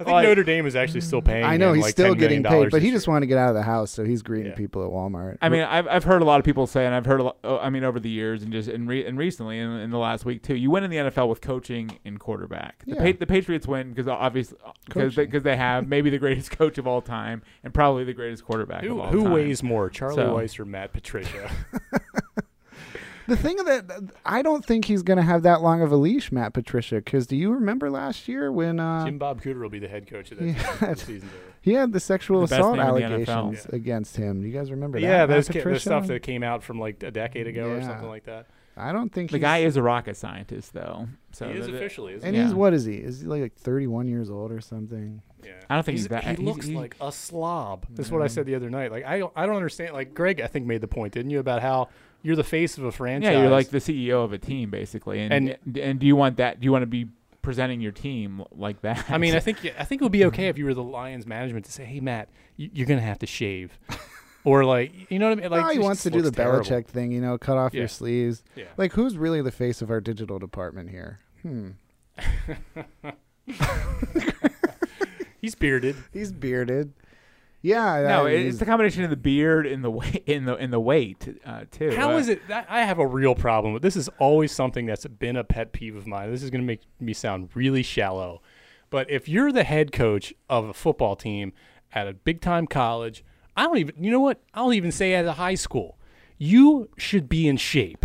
I think Like- Notre Dame is actually still paying. I know him he's like still getting paid, but he just year. wanted to get out of the house, so he's greeting Yeah. people at Walmart. I mean, I've I've heard a lot of people say, and I've heard, a lot, oh, I mean, over the years, and just and, re- and recently, in, in the last week too, you win in the NFL with coaching and quarterback. The, Yeah. pa- the Patriots win because obviously uh, because they, they have maybe the greatest coach of all time and probably the greatest quarterback Who, of all who time. weighs more, Charlie So- Weis or Matt Patricia? The thing that I don't think he's going to have that long of a leash, Matt Patricia, because do you remember last year when uh, Jim Bob Cooter will be the head coach of that Yeah. team when the he had the sexual The assault name in the allegations NFL. against him? Do you guys remember that? Yeah, Matt those ca- the stuff that came out from like a decade ago or something like that. I don't think The he's, guy is a rocket scientist, though. So he is the- officially, isn't and Yeah. he's what is he? Is he like 31 years old or something? Yeah. I don't think he's that- He looks he- like a slob. That's what I said the other night. Like I, don't- I don't understand. Like Greg, I think made the point, didn't you, about how you're the face of a franchise? Yeah, you're like the CEO of a team, basically. And and, and do you want that? Do you want to be presenting your team like that? I mean, I think I think it would be okay if you were the Lions management to say, "Hey, Matt, you, you're gonna have to shave," or like, you know what I mean? Like, oh, he wants to do the looks terrible. Belichick thing, you know, cut off Yeah. your sleeves. Yeah. Like, who's really the face of our digital department here? Hmm. He's bearded. He's bearded. Yeah. no, I- it's the combination of the beard and the weight in the in the weight uh, too. How Uh, is it? That, I have a real problem with this. Is always something that's been a pet peeve of mine. This is going to make me sound really shallow, but if you're the head coach of a football team at a big time college, I don't even. You know what? I'll even say at a high school, you should be in shape.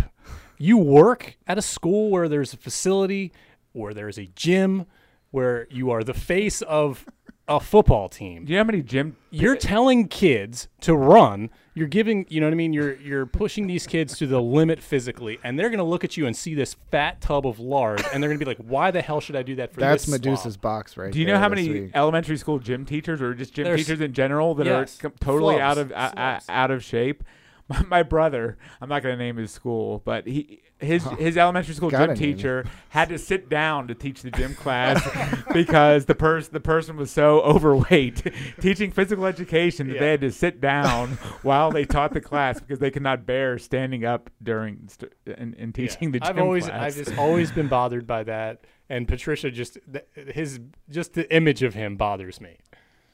You work at a school where there's a facility, where there's a gym, where you are the face of a football team Do you know how many gym? you're telling kids to run you're giving you know what i mean you're you're pushing these kids to the limit physically and they're going to look at you and see this fat tub of lard and they're going to be like why the hell should i do that for That's this Medusa's slob? box right Do you know how many week. elementary school gym teachers or just gym There's- teachers in general that Yes. are com- totally Flubs. out of uh, out of shape? My, my brother, I'm not going to name his school, but he his his elementary school Gotta gym teacher had to sit down to teach the gym class because the person the person was so overweight teaching physical education that they had to sit down while they taught the class because they could not bear standing up during st- and, and Yeah. teaching the gym i've always class. i've just always been bothered by that and patricia just th- his just the image of him bothers me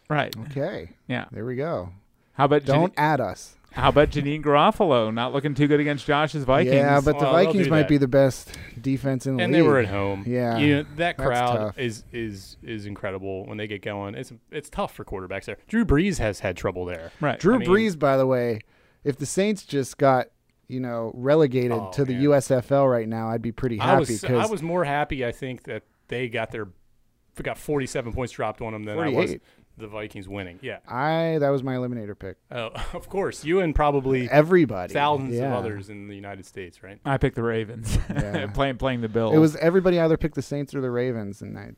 right. Okay, Yeah. there we go. How about Don't add us. How about Janine Garofalo not looking too good against Josh's Vikings? Yeah, but the Well, they'll Vikings do might that. be the best defense in the league. and they were at home. Yeah, you know, that that's crowd tough. is is is incredible when they get going. It's it's tough for quarterbacks there. Drew Brees has had trouble there. right. Drew I mean- Brees, by the way, if the Saints just got you know relegated Oh, to the man. USFL right now, I'd be pretty I happy was I because was more happy. I think that they got their got 47 points dropped on them than I was 48. The Vikings winning. Yeah. I that was my eliminator pick. Oh, of course, you and probably Everybody, thousands of others in the United States, right? I picked the Ravens. Yeah. playing playing the Bills. It was everybody either picked the Saints or the Ravens, and I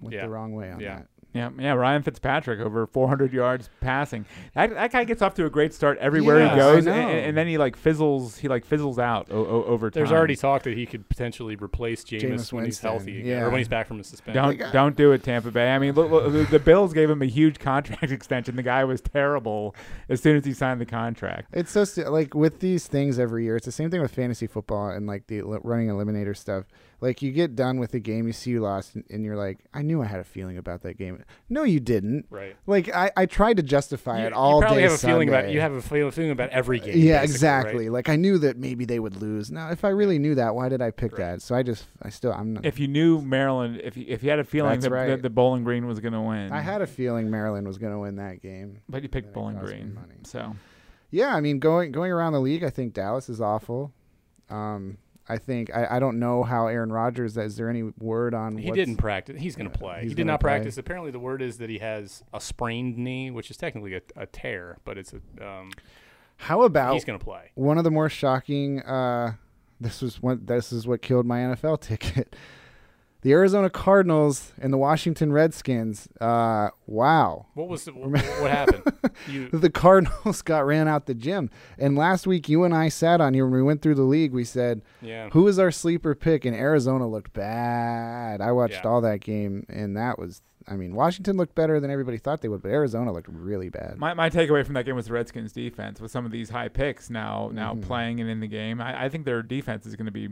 went Yeah. the wrong way on Yeah. that. Yeah, yeah. Ryan Fitzpatrick over 400 yards passing. That, that guy gets off to a great start everywhere Yes, he goes, and, and then he like fizzles. He like fizzles out o- o- over time. There's already talk that he could potentially replace Jameis, Jameis when he's healthy again, yeah. or when he's back from his suspension. Don't Like, I- don't do it, Tampa Bay. I mean, look, look, the- the Bills gave him a huge contract extension. The guy was terrible as soon as he signed the contract. It's so stu- like with these things every year. It's the same thing with fantasy football and like the running eliminator stuff. Like you get done with the game, you see you lost, and, and you're like, I knew I had a feeling about that game. No, you didn't. Right. Like I, I tried to justify You, it all you probably day. have a feeling about you have a feeling about every game. Yeah, exactly. right? Like I knew that maybe they would lose. Now, if I really knew that, why did I pick Right. that? So I just, I still, I'm. Not, If you knew Maryland, if you, if you had a feeling that, right. that the Bowling Green was going to win, I had a feeling Maryland was going to win that game. but you picked Bowling Green. money. So Yeah, I mean, going going around the league, I think Dallas is awful. Um, I think I, I don't know how Aaron Rodgers. Is there any word on? He didn't practice. He's going to play. He did not play. practice. Apparently, the word is that he has a sprained knee, which is technically a, a tear, but it's a. Um, How about he's going to play. one of the more shocking? Uh, this was what this is what killed my NFL ticket. The Arizona Cardinals and the Washington Redskins. Uh, wow. What was the, what, what happened? You the Cardinals got ran out the gym. And last week, you and I sat on here when we went through the league. We said, yeah. "Who is our sleeper pick?" And Arizona looked bad. I watched Yeah. all that game, and that was. I mean, Washington looked better than everybody thought they would, but Arizona looked really bad. my, my takeaway from that game was the Redskins defense with some of these high picks now now Mhm. playing and in the game. I, I think their defense is going to be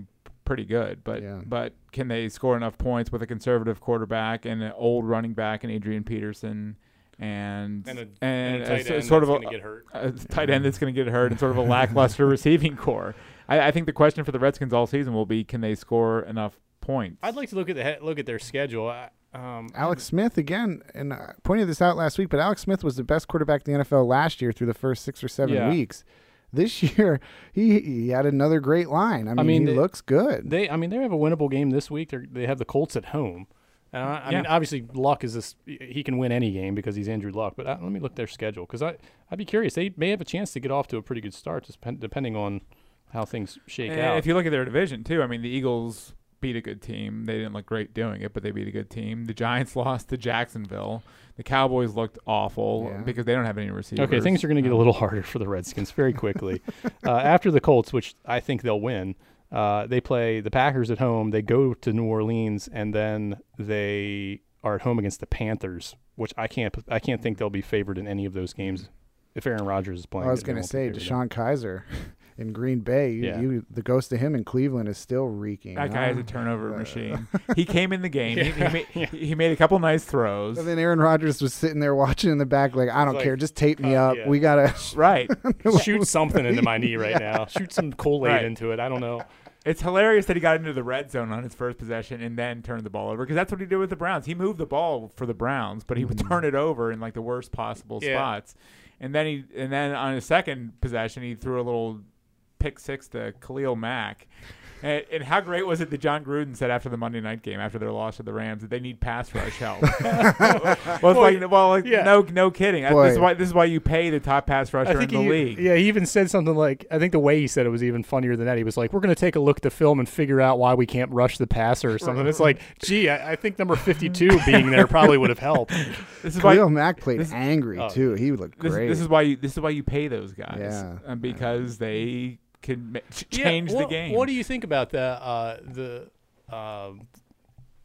pretty good, but Yeah. but can they score enough points with a conservative quarterback and an old running back and Adrian Peterson and And a, and and a tight sort of a, going to get hurt. a tight end that's going to get hurt and sort of a lackluster receiving corps. I, I think the question for the Redskins all season will be can they score enough points? I'd like to look at the look at their schedule. I, um, Alex Smith again, and I pointed this out last week, but Alex Smith was the best quarterback in the NFL last year through the first six or seven Yeah. weeks. This year, he he had another great line. I mean, mean, he they- looks good. They, I mean, they have a winnable game this week. They're, they have the Colts at home. And I, I mean, obviously, Luck is this. He can win any game because he's Andrew Luck. But uh, let me look their schedule because I, I'd be curious. They may have a chance to get off to a pretty good start, just depending on how things shake And out. If you look at their division too, I mean the Eagles beat a good team. They didn't look great doing it, but they beat a good team. The Giants lost to Jacksonville. The Cowboys looked awful Yeah. because they don't have any receivers. Okay, things are going to get a little harder for the Redskins very quickly. uh, after the Colts, which I think they'll win, uh, they play the Packers at home. They go to New Orleans, and then they are at home against the Panthers, which I can't I can't think they'll be favored in any of those games. If Aaron Rodgers is playing, I was going to say favored in. DeShone Kizer in Green Bay. You, Yeah. you, the ghost of him in Cleveland is still reeking. That guy is a turnover Uh, machine. He came in the game. He, he, made, Yeah. he made a couple nice throws. And then Aaron Rodgers was sitting there watching in the back, like, I don't like, care, just tape me uh, up. yeah. We gotta. Right. Shoot something into my knee right now. Shoot some Kool Aid Right. into it. I don't know. It's hilarious that he got into the red zone on his first possession and then turned the ball over because that's what he did with the Browns. He moved the ball for the Browns, but he would turn it over in like the worst possible Yeah. spots. And then he and then on his second possession, he threw a little pick six to Khalil Mack. And, and how great was it that Jon Gruden said after the Monday night game, after their loss to the Rams, that they need pass rush help? well, it's like, well, like, yeah. no, no kidding. Uh, This is why this is why you pay the top pass rusher in the he, league. Yeah, he even said something like, I think the way he said it was even funnier than that. He was like, "We're going to take a look at the film and figure out why we can't rush the passer or something." It's like, gee, I, I think number fifty-two being there probably would have helped. This is why Khalil Mack played this- angry, oh, too. He looked great. this is why you this is why you pay those guys. Yeah. uh, because they can ma- ch- Yeah, change the what- game. What do you think about the uh, the um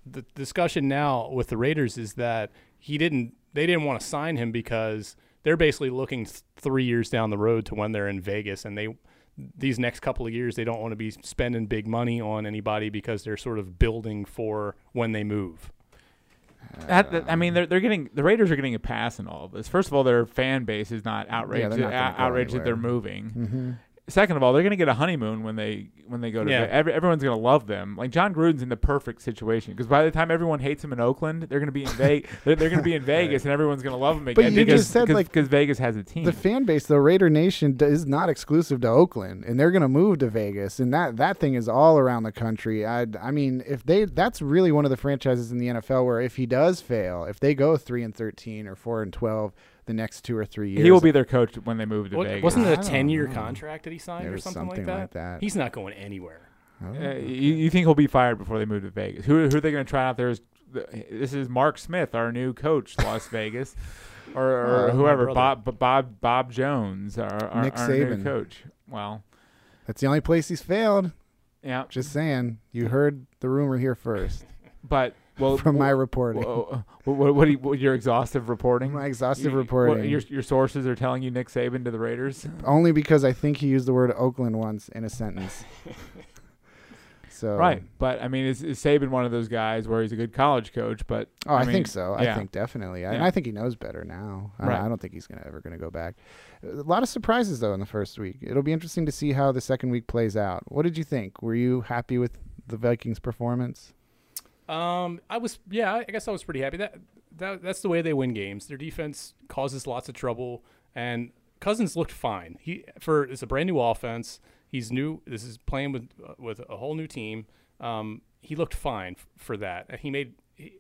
the discussion now with the Raiders? Is that he didn't they didn't want to sign him because they're basically looking th- three years down the road to when they're in Vegas, and they these next couple of years they don't want to be spending big money on anybody because they're sort of building for when they move. That- that- I mean, they're they're getting the Raiders are getting a pass in all of this. First of all, their fan base is not outraged they're not uh, go outraged that they're anywhere. moving. hmm Second of all, they're going to get a honeymoon when they when they go to Yeah. Every, everyone's going to love them. Like Jon Gruden's in the perfect situation because by the time everyone hates him in Oakland, they're going to be in Vegas. they're, they're going to be in Vegas, and everyone's going to love him again. But you because, just said, because, like, because Vegas has a team. The fan base, the Raider Nation is not exclusive to Oakland, and they're going to move to Vegas, and that that thing is all around the country. I, I mean, if they, that's really one of the franchises in the NFL where if he does fail, if they go three and thirteen or four and twelve the next two or three years, he will be their coach when they move to What- Vegas. wasn't it I a don't ten-year contract that he signed There or something, something like, like that? that. He's not going anywhere. Uh, you, you think he'll be fired before they move to Vegas? Who, who are they going to try out there? Is this is Mark Smith, our new coach, Las Vegas, or, or Oh, whoever. Bob Bob Bob Jones, our, our, Nick our new Saban. coach. Well, That's the only place he's failed. yeah, Just saying. You heard the rumor here first but well, from my reporting. Uh, wh- what, what, what, you- what your exhaustive reporting? My exhaustive You- reporting. What, your your sources are telling you Nick Saban to the Raiders. Only because I think he used the word Oakland once in a sentence. so Right, but I mean, is, is Saban one of those guys where he's a good college coach? But Oh, I, mean, think so. yeah. I think definitely. I, Yeah. I think he knows better now. I- Right. I, don't think he's gonna ever gonna go back. A lot of surprises though in the first week. It'll be interesting to see how the second week plays out. What did you think? Were you happy with the Vikings' performance? Um, I was, yeah, I guess I was pretty happy. That that that's the way they win games. Their defense causes lots of trouble, and Cousins looked fine. He for it's a brand new offense. He's new. This is playing with uh, with a whole new team. Um, he looked fine f- for that. And he made. He,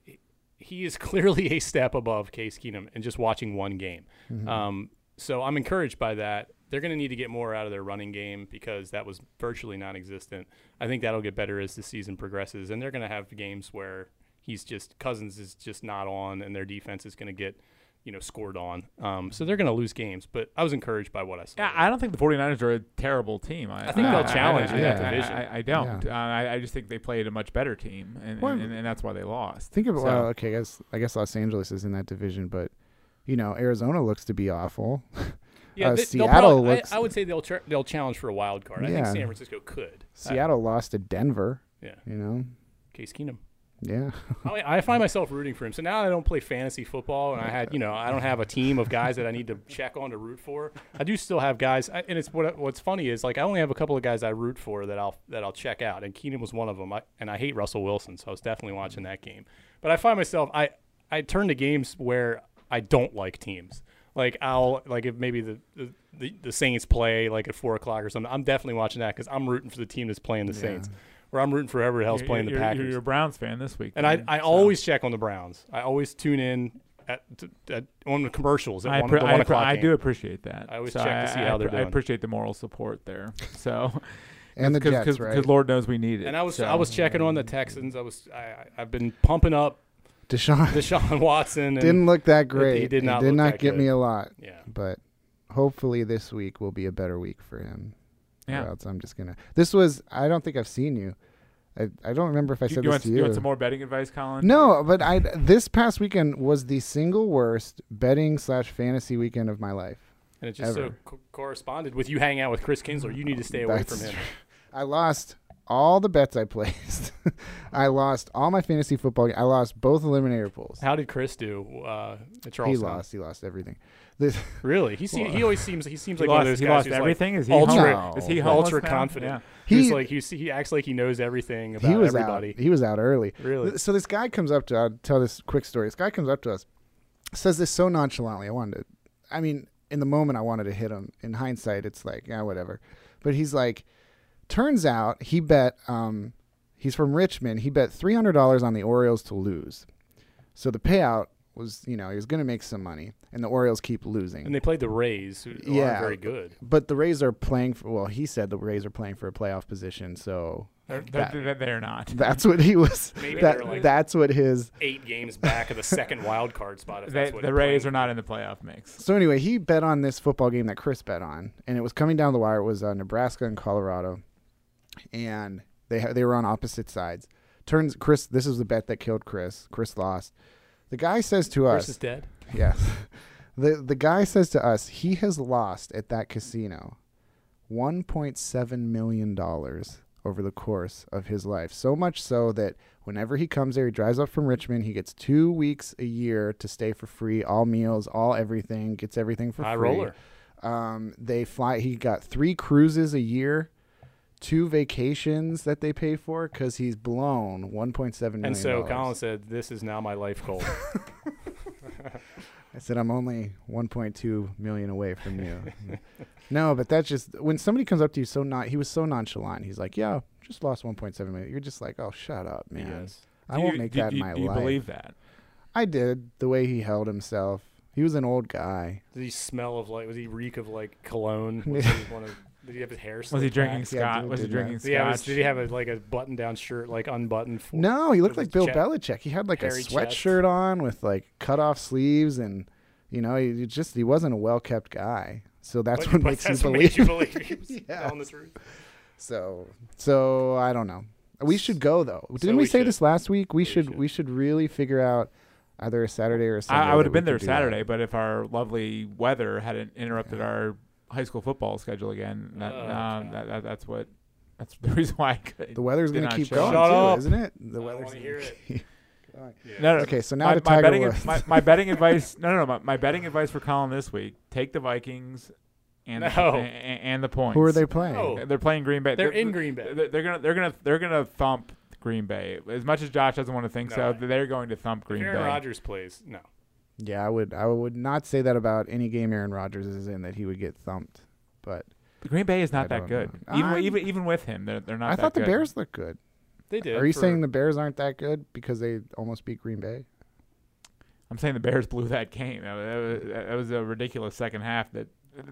he is clearly a step above Case Keenum and just watching one game. Um, so I'm encouraged by that. They're going to need to get more out of their running game because that was virtually non-existent. I think that'll get better as the season progresses, and they're going to have games where he's just Cousins is just not on, and their defense is going to get you know scored on. Um, so they're going to lose games. But I was encouraged by what I saw. Yeah, I don't think the 49ers are a terrible team. I, I think they'll challenge I, in that I- I- division. I, I don't. Yeah. Uh, I, I just think they played a much better team, and, Well, and, and that's why they lost. Think of So- well, okay, I guess I guess Los Angeles is in that division, but you know Arizona looks to be awful. yeah, uh, they, Seattle probably- I- looks- I, would say they'll ch- they'll challenge for a wild card. I think San Francisco could. Seattle lost to Denver. Yeah, You know, Case Keenum. yeah. I, I find myself rooting for him. So now I don't play fantasy football, and I had, you know, I don't have a team of guys that I need to check on to root for. I do still have guys, I, and it's what what's funny is like I only have a couple of guys I root for that I'll that I'll check out, and Keenum was one of them. I, and I hate Russell Wilson, so I was definitely watching that game. But I find myself I I turn to games where I don't like teams. Like I'll like if maybe the the, the, the Saints play like at four o'clock or something. I'm definitely watching that because I'm rooting for the team that's playing the Saints. Or I'm rooting for whoever the hell's You're- playing you're, the Packers. You're, you're a Browns fan this week, And I, then, I so. always check on the Browns. I always tune in at, at on the commercials at I, one, appre- the I, one appre- o'clock I do appreciate that. I always So check to see how they're doing. I appreciate the moral support there. So, And the because Jets, right? Lord knows we need it. And I was so. I was checking on the Texans. I was I, I- I've been pumping up Deshaun Deshaun Watson. And, didn't look that great. he did It not did look not that get good. me a lot, yeah. but hopefully this week will be a better week for him. Yeah. Or else I'm just gonna. This was. I don't think I've seen you. I, I don't remember if I you, said you this want, to you you. want some more betting advice, Colin? No, but I this past weekend was the single worst betting slash fantasy weekend of my life. And it just so co- corresponded with you hanging out with Chris Kinsler. You need to stay away That's from him. I lost all the bets I placed. I lost all my fantasy football. I lost both eliminator pools. How did Chris do uh, at He lost. He lost everything. This, Really? He se- he always seems he seems He like one of those he guys lost who's like everything. is he ultra- homeless? Is he No. ultra now? confident. He- He's like he's, he acts like he knows everything about he was everybody. out. He was out early. Really? So this guy comes up to. I'll tell this quick story. This guy comes up to us, says this so nonchalantly. I wanted to. I mean, in the moment, I wanted to hit him. In hindsight, it's like, yeah, whatever. But he's like, turns out he bet. Um, he's from Richmond. He bet three hundred dollars on the Orioles to lose. So the payout was, you know, he was going to make some money, and the Orioles keep losing. And they played the Rays, who who Yeah. aren't very good. but the Rays are playing for. Well, he said the Rays are playing for a playoff position. So They're, they're, they're, they're not. that's what he was. Maybe that, like- that's what his Eight games back of the second wild card spot. If They, that's what the Rays playing. are not in the playoff mix. So anyway, he bet on this football game that Chris bet on, and it was coming down the wire. It was uh, Nebraska and Colorado, and they ha- they were on opposite sides. Turns Chris. This is the bet that killed Chris. Chris lost. The guy says to us, Chris is dead. "Yes." the The guy says to us, he has lost at that casino one point seven million dollars over the course of his life. So much so that whenever he comes there, he drives up from Richmond. He gets two weeks a year to stay for free, all meals, all everything. Gets everything for High free. roller. Um, they fly. He got three cruises a year, two vacations that they pay for because he's blown one point seven million. And so Colin said, "This is now my life goal." I said I'm only one point two million away from you. no, but that's just when somebody comes up to you so not. He was so nonchalant. He's like, "Yeah, just lost one point seven million. You're just like, "Oh, shut up, man. yes. I Do won't you- make do- that do, in my do you life." believe that? I did the way he held himself. He was an old guy. Did he smell of like? Was he reek of like cologne? Was he one of? Did he have his hair? Was he drinking back? Yeah, scotch? dude Was he did drinking that. Did he, have, his- scotch? did he have a, like a button-down shirt, like unbuttoned? For, No, he looked like Bill chest- Belichick. He had like a hairy chest. sweatshirt on with like cut off sleeves, and you know, he he just he wasn't a well kept guy. So that's But- what but makes that's you what believe. made you believe he was Yeah. telling the truth. So so I don't know. We should go though. Didn't we, we say should. this last week? We, We should, should. we should really figure out either a Saturday or a Sunday. I, I would have been there could that. Saturday, but if our lovely weather hadn't interrupted our high school football schedule again, that, Oh, um, that, that that's what that's the reason why I could. The weather's Did going to keep going Shut too, up. isn't it? The I weather's wanna gonna hear it. keep- Yeah. No, no, Okay, so now my, to my betting, Woods. my, my betting advice. No, no, no. My, my betting advice for Colin this week: take the Vikings and the, No. and, and the points. Who are they playing? No. They're playing Green Bay. They're in Green Bay. They're, they're gonna they're gonna they're gonna thump Green Bay. As much as Josh doesn't want to think No. so, they're going to thump If Green Aaron Bay. Rodgers plays, no. Yeah, I would I would not say that about any game Aaron Rodgers is in that he would get thumped. But Green Bay is I not that good. know. Even I'm- even even with him, they're they're not. I that thought the good. Bears looked good. They did. Are you saying the Bears aren't that good because they almost beat Green Bay? I'm saying the Bears blew that game. That was, that was a ridiculous second half. That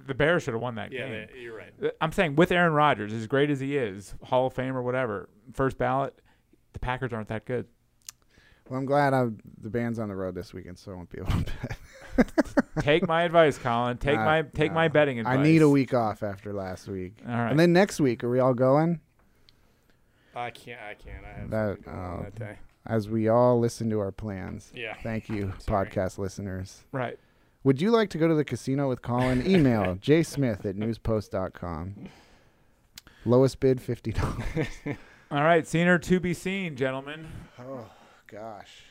the Bears should have won that Yeah, game. they, you're right. Uh, I'm saying with Aaron Rodgers, as great as he is, Hall of Fame or whatever, first ballot, the Packers aren't that good. Well, I'm glad I'm, the band's on the road this weekend, so I won't be able to bet. Take my advice, Colin. Take Nah, my take my betting advice. I need a week off after last week. All right. And then next week, are we all going? I can't. I can't. I have That- something going oh. that day. As we all listen to our plans. Yeah. Thank you, podcast listeners. right. Would you like to go to the casino with Colin? Email jsmith at newspost.com. Lowest bid, $50. All right. Seen or to be seen, gentlemen. Oh, gosh.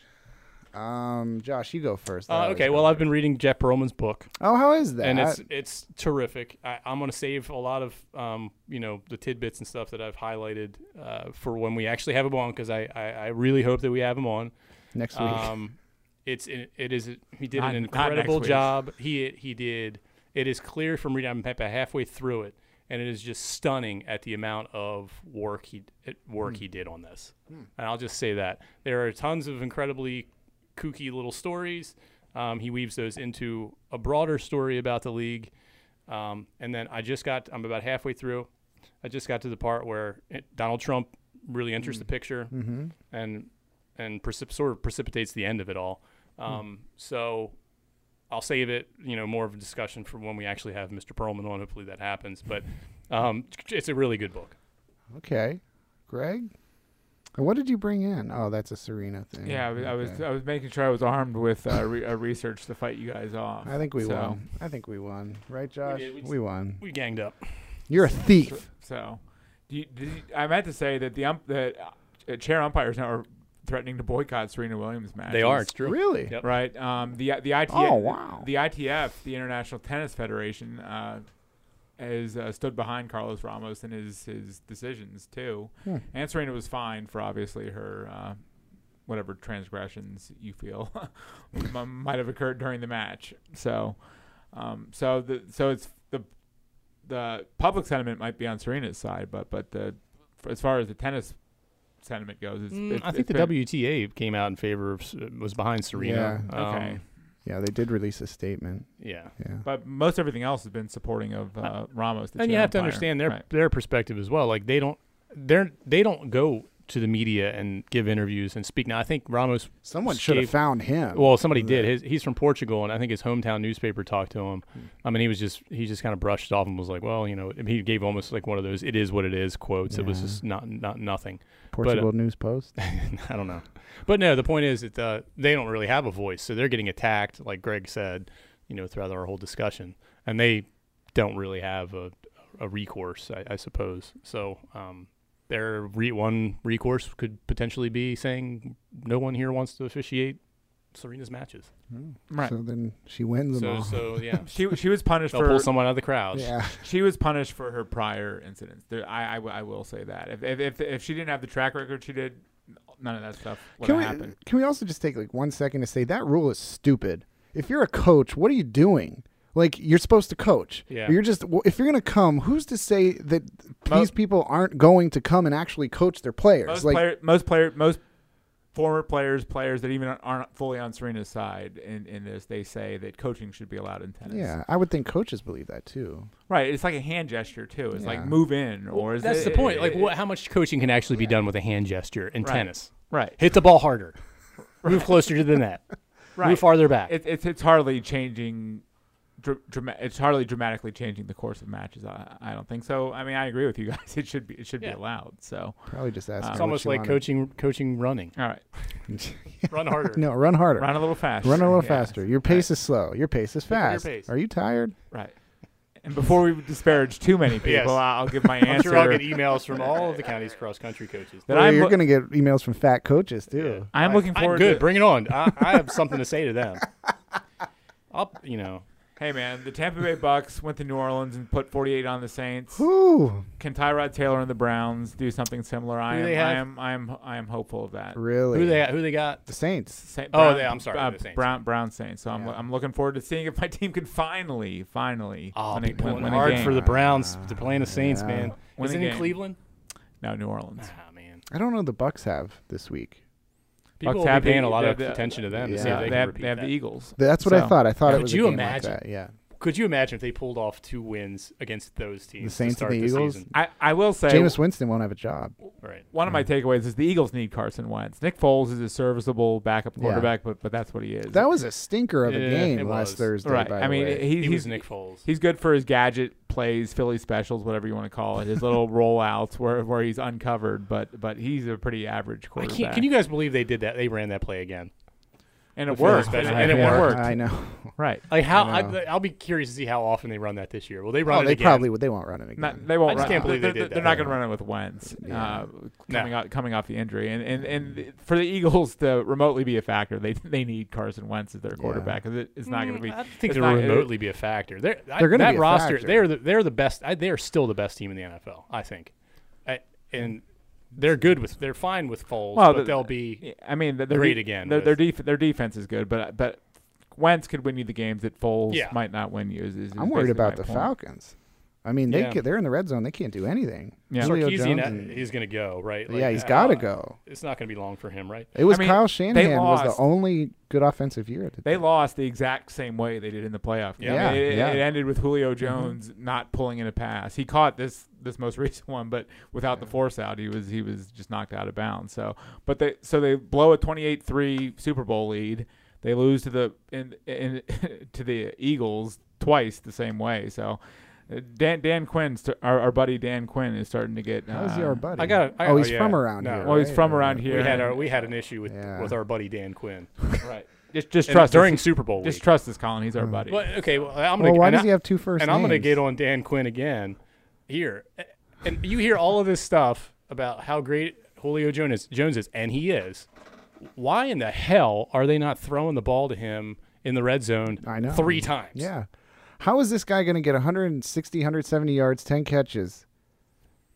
Um, Josh, you go first. Uh, okay. Well, I've been reading Jeff Pearlman's book, Oh, how is that? and it's it's terrific. I, I'm going to save a lot of um, you know the tidbits and stuff that I've highlighted uh, for when we actually have him on because I, I I really hope that we have him on. next week. Um, it's it, it is he did Not- an incredible job. He he did. It is clear from reading. I'm about halfway through it, and it is just stunning at the amount of work he it- work he did on this. And I'll just say that there are tons of incredibly kooky little stories. Um, he weaves those into a broader story about the league. Um, and then I just got. I'm about halfway through. I just got to the part where it, Donald Trump really enters the picture mm-hmm. and and precip- sort of precipitates the end of it all. Um, So I'll save it, you know, more of a discussion for when we actually have Mr. Pearlman on. Hopefully that happens. But um, it's a really good book. Okay. Greg? What did you bring in? Oh, that's a Serena thing. Yeah, I was, I was I was making sure I was armed with uh, re- uh, research to fight you guys off. I think we so, won. I think we won. Right, Josh? did, we we won. We ganged up. You're a thief. So, do you, did you, I meant to say that the ump, that uh, chair umpires now are threatening to boycott Serena Williams matches. They are. It's true. Really? Yep. right. Um, the the ITF, Oh, wow. the ITF, the International Tennis Federation, uh, has uh, stood behind Carlos Ramos and his his decisions too. Hmm. And Serena was fined for obviously her uh, whatever transgressions you feel might have occurred during the match. So, um, so the so it's the the public sentiment might be on Serena's side, but but the for, as far as the tennis sentiment goes, it's, Mm, it's, I think it's the been- WTA came out in favor of was behind Serena. Yeah, okay. Um, Yeah, they did release a statement. yeah. Yeah. But most everything else has been supporting of uh, Ramos. The and you chair have to umpire. understand their Right. their perspective as well. Like they don't they're they don't go to the media and give interviews and speak. Now I think Ramos Someone should have found him. Well, somebody did. His, he's from Portugal, and I think his hometown newspaper talked to him. Hmm. I mean, he was just he just kind of brushed off and was like, "Well, you know," he gave almost like one of those "it is what it is" quotes. It was just not not nothing. Portugal News Post. I don't know, but no. The point is that uh, they don't really have a voice, so they're getting attacked, like Greg said, you know, throughout our whole discussion, and they don't really have a a recourse, I, I suppose. So. Um, their re- one recourse could potentially be saying no one here wants to officiate Serena's matches. Oh. Right. So then she wins them So, all. so yeah, She she was punished they'll for pull someone out of the crowd. yeah. she was punished for her prior incidents. There, I, I, w- I will say that if, if if if she didn't have the track record she did, none of that stuff would Can have we, happened. can we also just take like one second to say that rule is stupid? If you're a coach, what are you doing? Like you're supposed to coach. Yeah. You're just if you're gonna come, who's to say that Mo- these people aren't going to come and actually coach their players? Most like player most player most former players, players that even aren't fully on Serena's side in, in this, they say that coaching should be allowed in tennis. Yeah, I would think coaches believe that too. Right. It's like a hand gesture too. It's Yeah. like move in, or is That's it- the point. Like, it- what, how much coaching can actually be done with a hand gesture in Right. tennis? Right. Hit the ball harder. Move closer to the net. Right. Move farther back. It, it's it's hardly changing. Dr- drama- it's hardly dramatically changing the course of matches. I, I don't think so. I mean, I agree with you guys. It should be it should Yeah. be allowed. So, Probably just ask. Uh, it's almost like wanted. coaching coaching running. all right, Run harder. No, run harder. run a little faster. Run a little Yeah. faster. Your pace is slow. Your pace is Pick your fast. pace. Are you tired? Right. And before we disparage too many people, Yes. I'll give my answer. I'm answer. sure I'll get emails from all of the county's cross country coaches. that Well, I'm you're loo- going to get emails from fat coaches too. I'm I- looking I'm forward good. to- Bring it on. I, I have something to say to them. I'll, you know, Hey man, the Tampa Bay Bucks went to New Orleans and put 48 on the Saints. Whew, Can Tyrod Taylor and the Browns do something similar? I Who am, I am, I am, I am hopeful of that. really? who they who they got? The Saints. Sa- Oh, they- I'm sorry, uh, the Saints. Brown, Brown Saints. So I'm, Yeah. I'm looking forward to seeing if my team can finally, finally Oh, win, be a, win, pulling win a hard game. for the Browns. They're playing the Saints, Yeah. man. Win Is it in. Cleveland? no New Orleans. Ah, man. I don't know. The Bucks have this week. People Bucks will have be paying a lot of attention to them to yeah. see if they, they, can have, they have that. the Eagles. That's what I thought. I thought Now, it could was you a game imagine- like that. Yeah. Could you imagine if they pulled off two wins against those teams? The Saints to and start the the Eagles? Season? I, I will say Jameis Winston won't have a job. Right. one of my takeaways is the Eagles need Carson Wentz. Nick Foles is a serviceable backup Yeah. quarterback, but but that's what he is. That was a stinker of a Yeah, game last was. Thursday. right. By I the mean, way. he, He he's was Nick Foles. He's good for his gadget plays, Philly specials, whatever you want to call it. His little rollouts where where he's uncovered, but but he's a pretty average quarterback. can't, can you guys believe they did that? They ran that play again. And it the worked. special- and it Yeah, worked. I know. Right. Like how? I I, I'll be curious to see how often they run that this year. Will they run Oh, it they again? probably would. They won't run it again. Not, they won't I just run. can't believe they they're, did They're that. not going to run it with Wentz Yeah. uh, No. coming out coming off the injury, and, and and for the Eagles to remotely be a factor, they they need Carson Wentz as their quarterback because it, it's not going to be. Mm, I think it's they'll remotely be a factor. They're, They're gonna that be a roster. factor. They're the, they're the best. I, they are still the best team in the NFL. I think, I, and they're good with. They're fine with Foles, Well, but the- they'll be. I mean, their Great de- again Their their, def- their defense is good, but but Wentz could win you the games that Foles Yeah. might not win you. Is, is I'm worried about the point. Falcons. I mean, they Yeah. ca- they're in the red zone. They can't do anything. Yeah. Julio Sarkisian, Jones uh, and- he's going to go right. yeah, Like, he's uh, got to go. It's not going to be long for him, right? It was I mean, Kyle they Shanahan was the only good offensive year. At the They lost the exact same way they did in the playoff game. Yeah. I mean, it, Yeah. Mm-hmm. it ended with Julio Jones not pulling in a pass. He caught this this most recent one, but without the force out, he was he was just knocked out of bounds. So, but they so they blow a 28-3 Super Bowl lead. They lose to the in, in to the Eagles twice the same way. So. Dan Dan Quinn, st- our, our buddy Dan Quinn, is starting to get. How's uh, he our buddy? I got. I, oh, he's yeah. from around No, here. Well, he's right? from around here. We had our we had an issue with Yeah. with our buddy Dan Quinn right. Just just And trust during us. Super Bowl Just week. trust us, Colin. He's our Mm. buddy. Well, okay, well, I'm gonna. Well, why does I- he have two first and I'm going to get on Dan Quinn again here. And you hear all of this stuff about how great Julio Jones Jones is, and he is. Why in the hell are they not throwing the ball to him in the red zone I know. three times? Yeah. How is this guy going to get 160, 170 yards, 10 catches,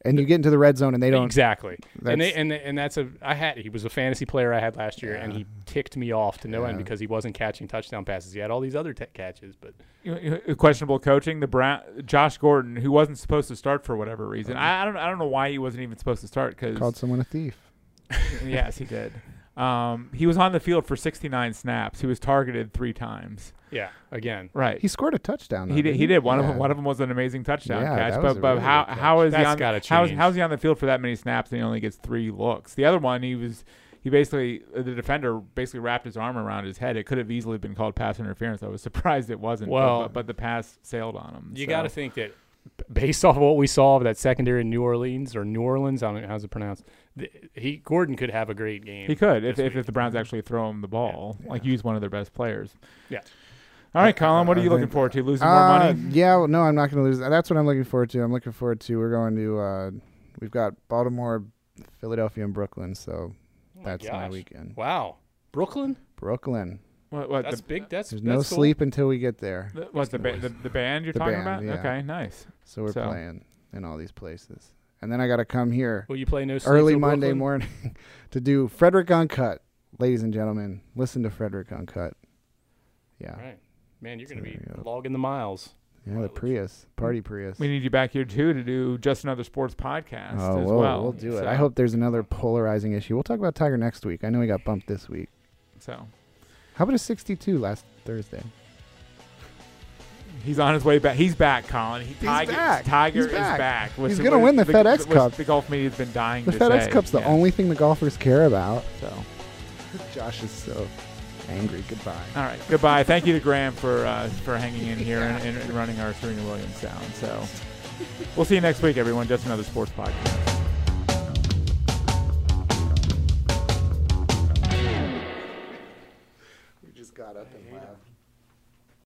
and you get into the red zone and they don't? Exactly, and they, That's- and and that's a I had he was a fantasy player I had last year, and he ticked me off to no end because he wasn't catching touchdown passes. He had all these other t- catches, but You- you- questionable coaching. The Brown, Josh Gordon, who wasn't supposed to start for whatever reason. Oh. I, I don't. I don't know why he wasn't even supposed to start. Because Called someone a thief. yes, he did. Um, he was on the field for 69 snaps. He was targeted three times. yeah, again, Right. He scored a touchdown. Though, he did. didn't He did. One of them. One of them was an amazing touchdown Yeah, catch. that was But but really how good how catch. is he on? gotta how is, how is he on the field for that many snaps and he only gets three looks? The other one, he was. He basically, the defender basically wrapped his arm around his head. It could have easily been called pass interference. I was surprised it wasn't. but- Well- but, but the pass sailed on him. You so. got to think that based off of what we saw of that secondary in New Orleans or New Orleans, I don't know how's it pronounced. Th- He Gordon could have a great game. He could if, if, if the Browns actually throw him the ball, like use one of their best players. Yeah. All right, Colin. What are you looking forward to? Losing more Uh, money? Yeah, well, no, I'm not going to lose. That's what I'm looking forward to. I'm looking forward to. We're going to. Uh, we've got Baltimore, Philadelphia, and Brooklyn. So Oh my that's my weekend. Wow, Brooklyn. Brooklyn. What? what That's the, big. That's There's that's no cool. sleep until we get there. the, what's the, ba- the the band you're The talking band, about? yeah. Okay, nice. So we're So- playing in all these places, and then I got to come here Will you play no sleep early Monday Brooklyn? morning to do Frederick Uncut. Ladies and gentlemen, listen to Frederick Uncut. Yeah, All right, man, you're So gonna be you go. logging the miles. Yeah, the Prius, party Prius. We need you back here too to do just another sports podcast Oh, as we'll, well. we'll do it. So- I hope there's another polarizing issue. We'll talk about Tiger next week. I know he got bumped this week. so. How about a 62 last Thursday? He's on his way back. He's back, Colin. He, Tiger, back. Tiger He's is back. back. Which He's gonna win the FedEx which Cup. The golf media's been dying The to FedEx say. Cup's the Yeah. only thing the golfers care about. So, Josh is so angry. Goodbye. all right. Goodbye. Thank you to Graham for uh, for hanging in here and, and running our Serena Williams sound. So, we'll see you next week, everyone. Just another sports podcast.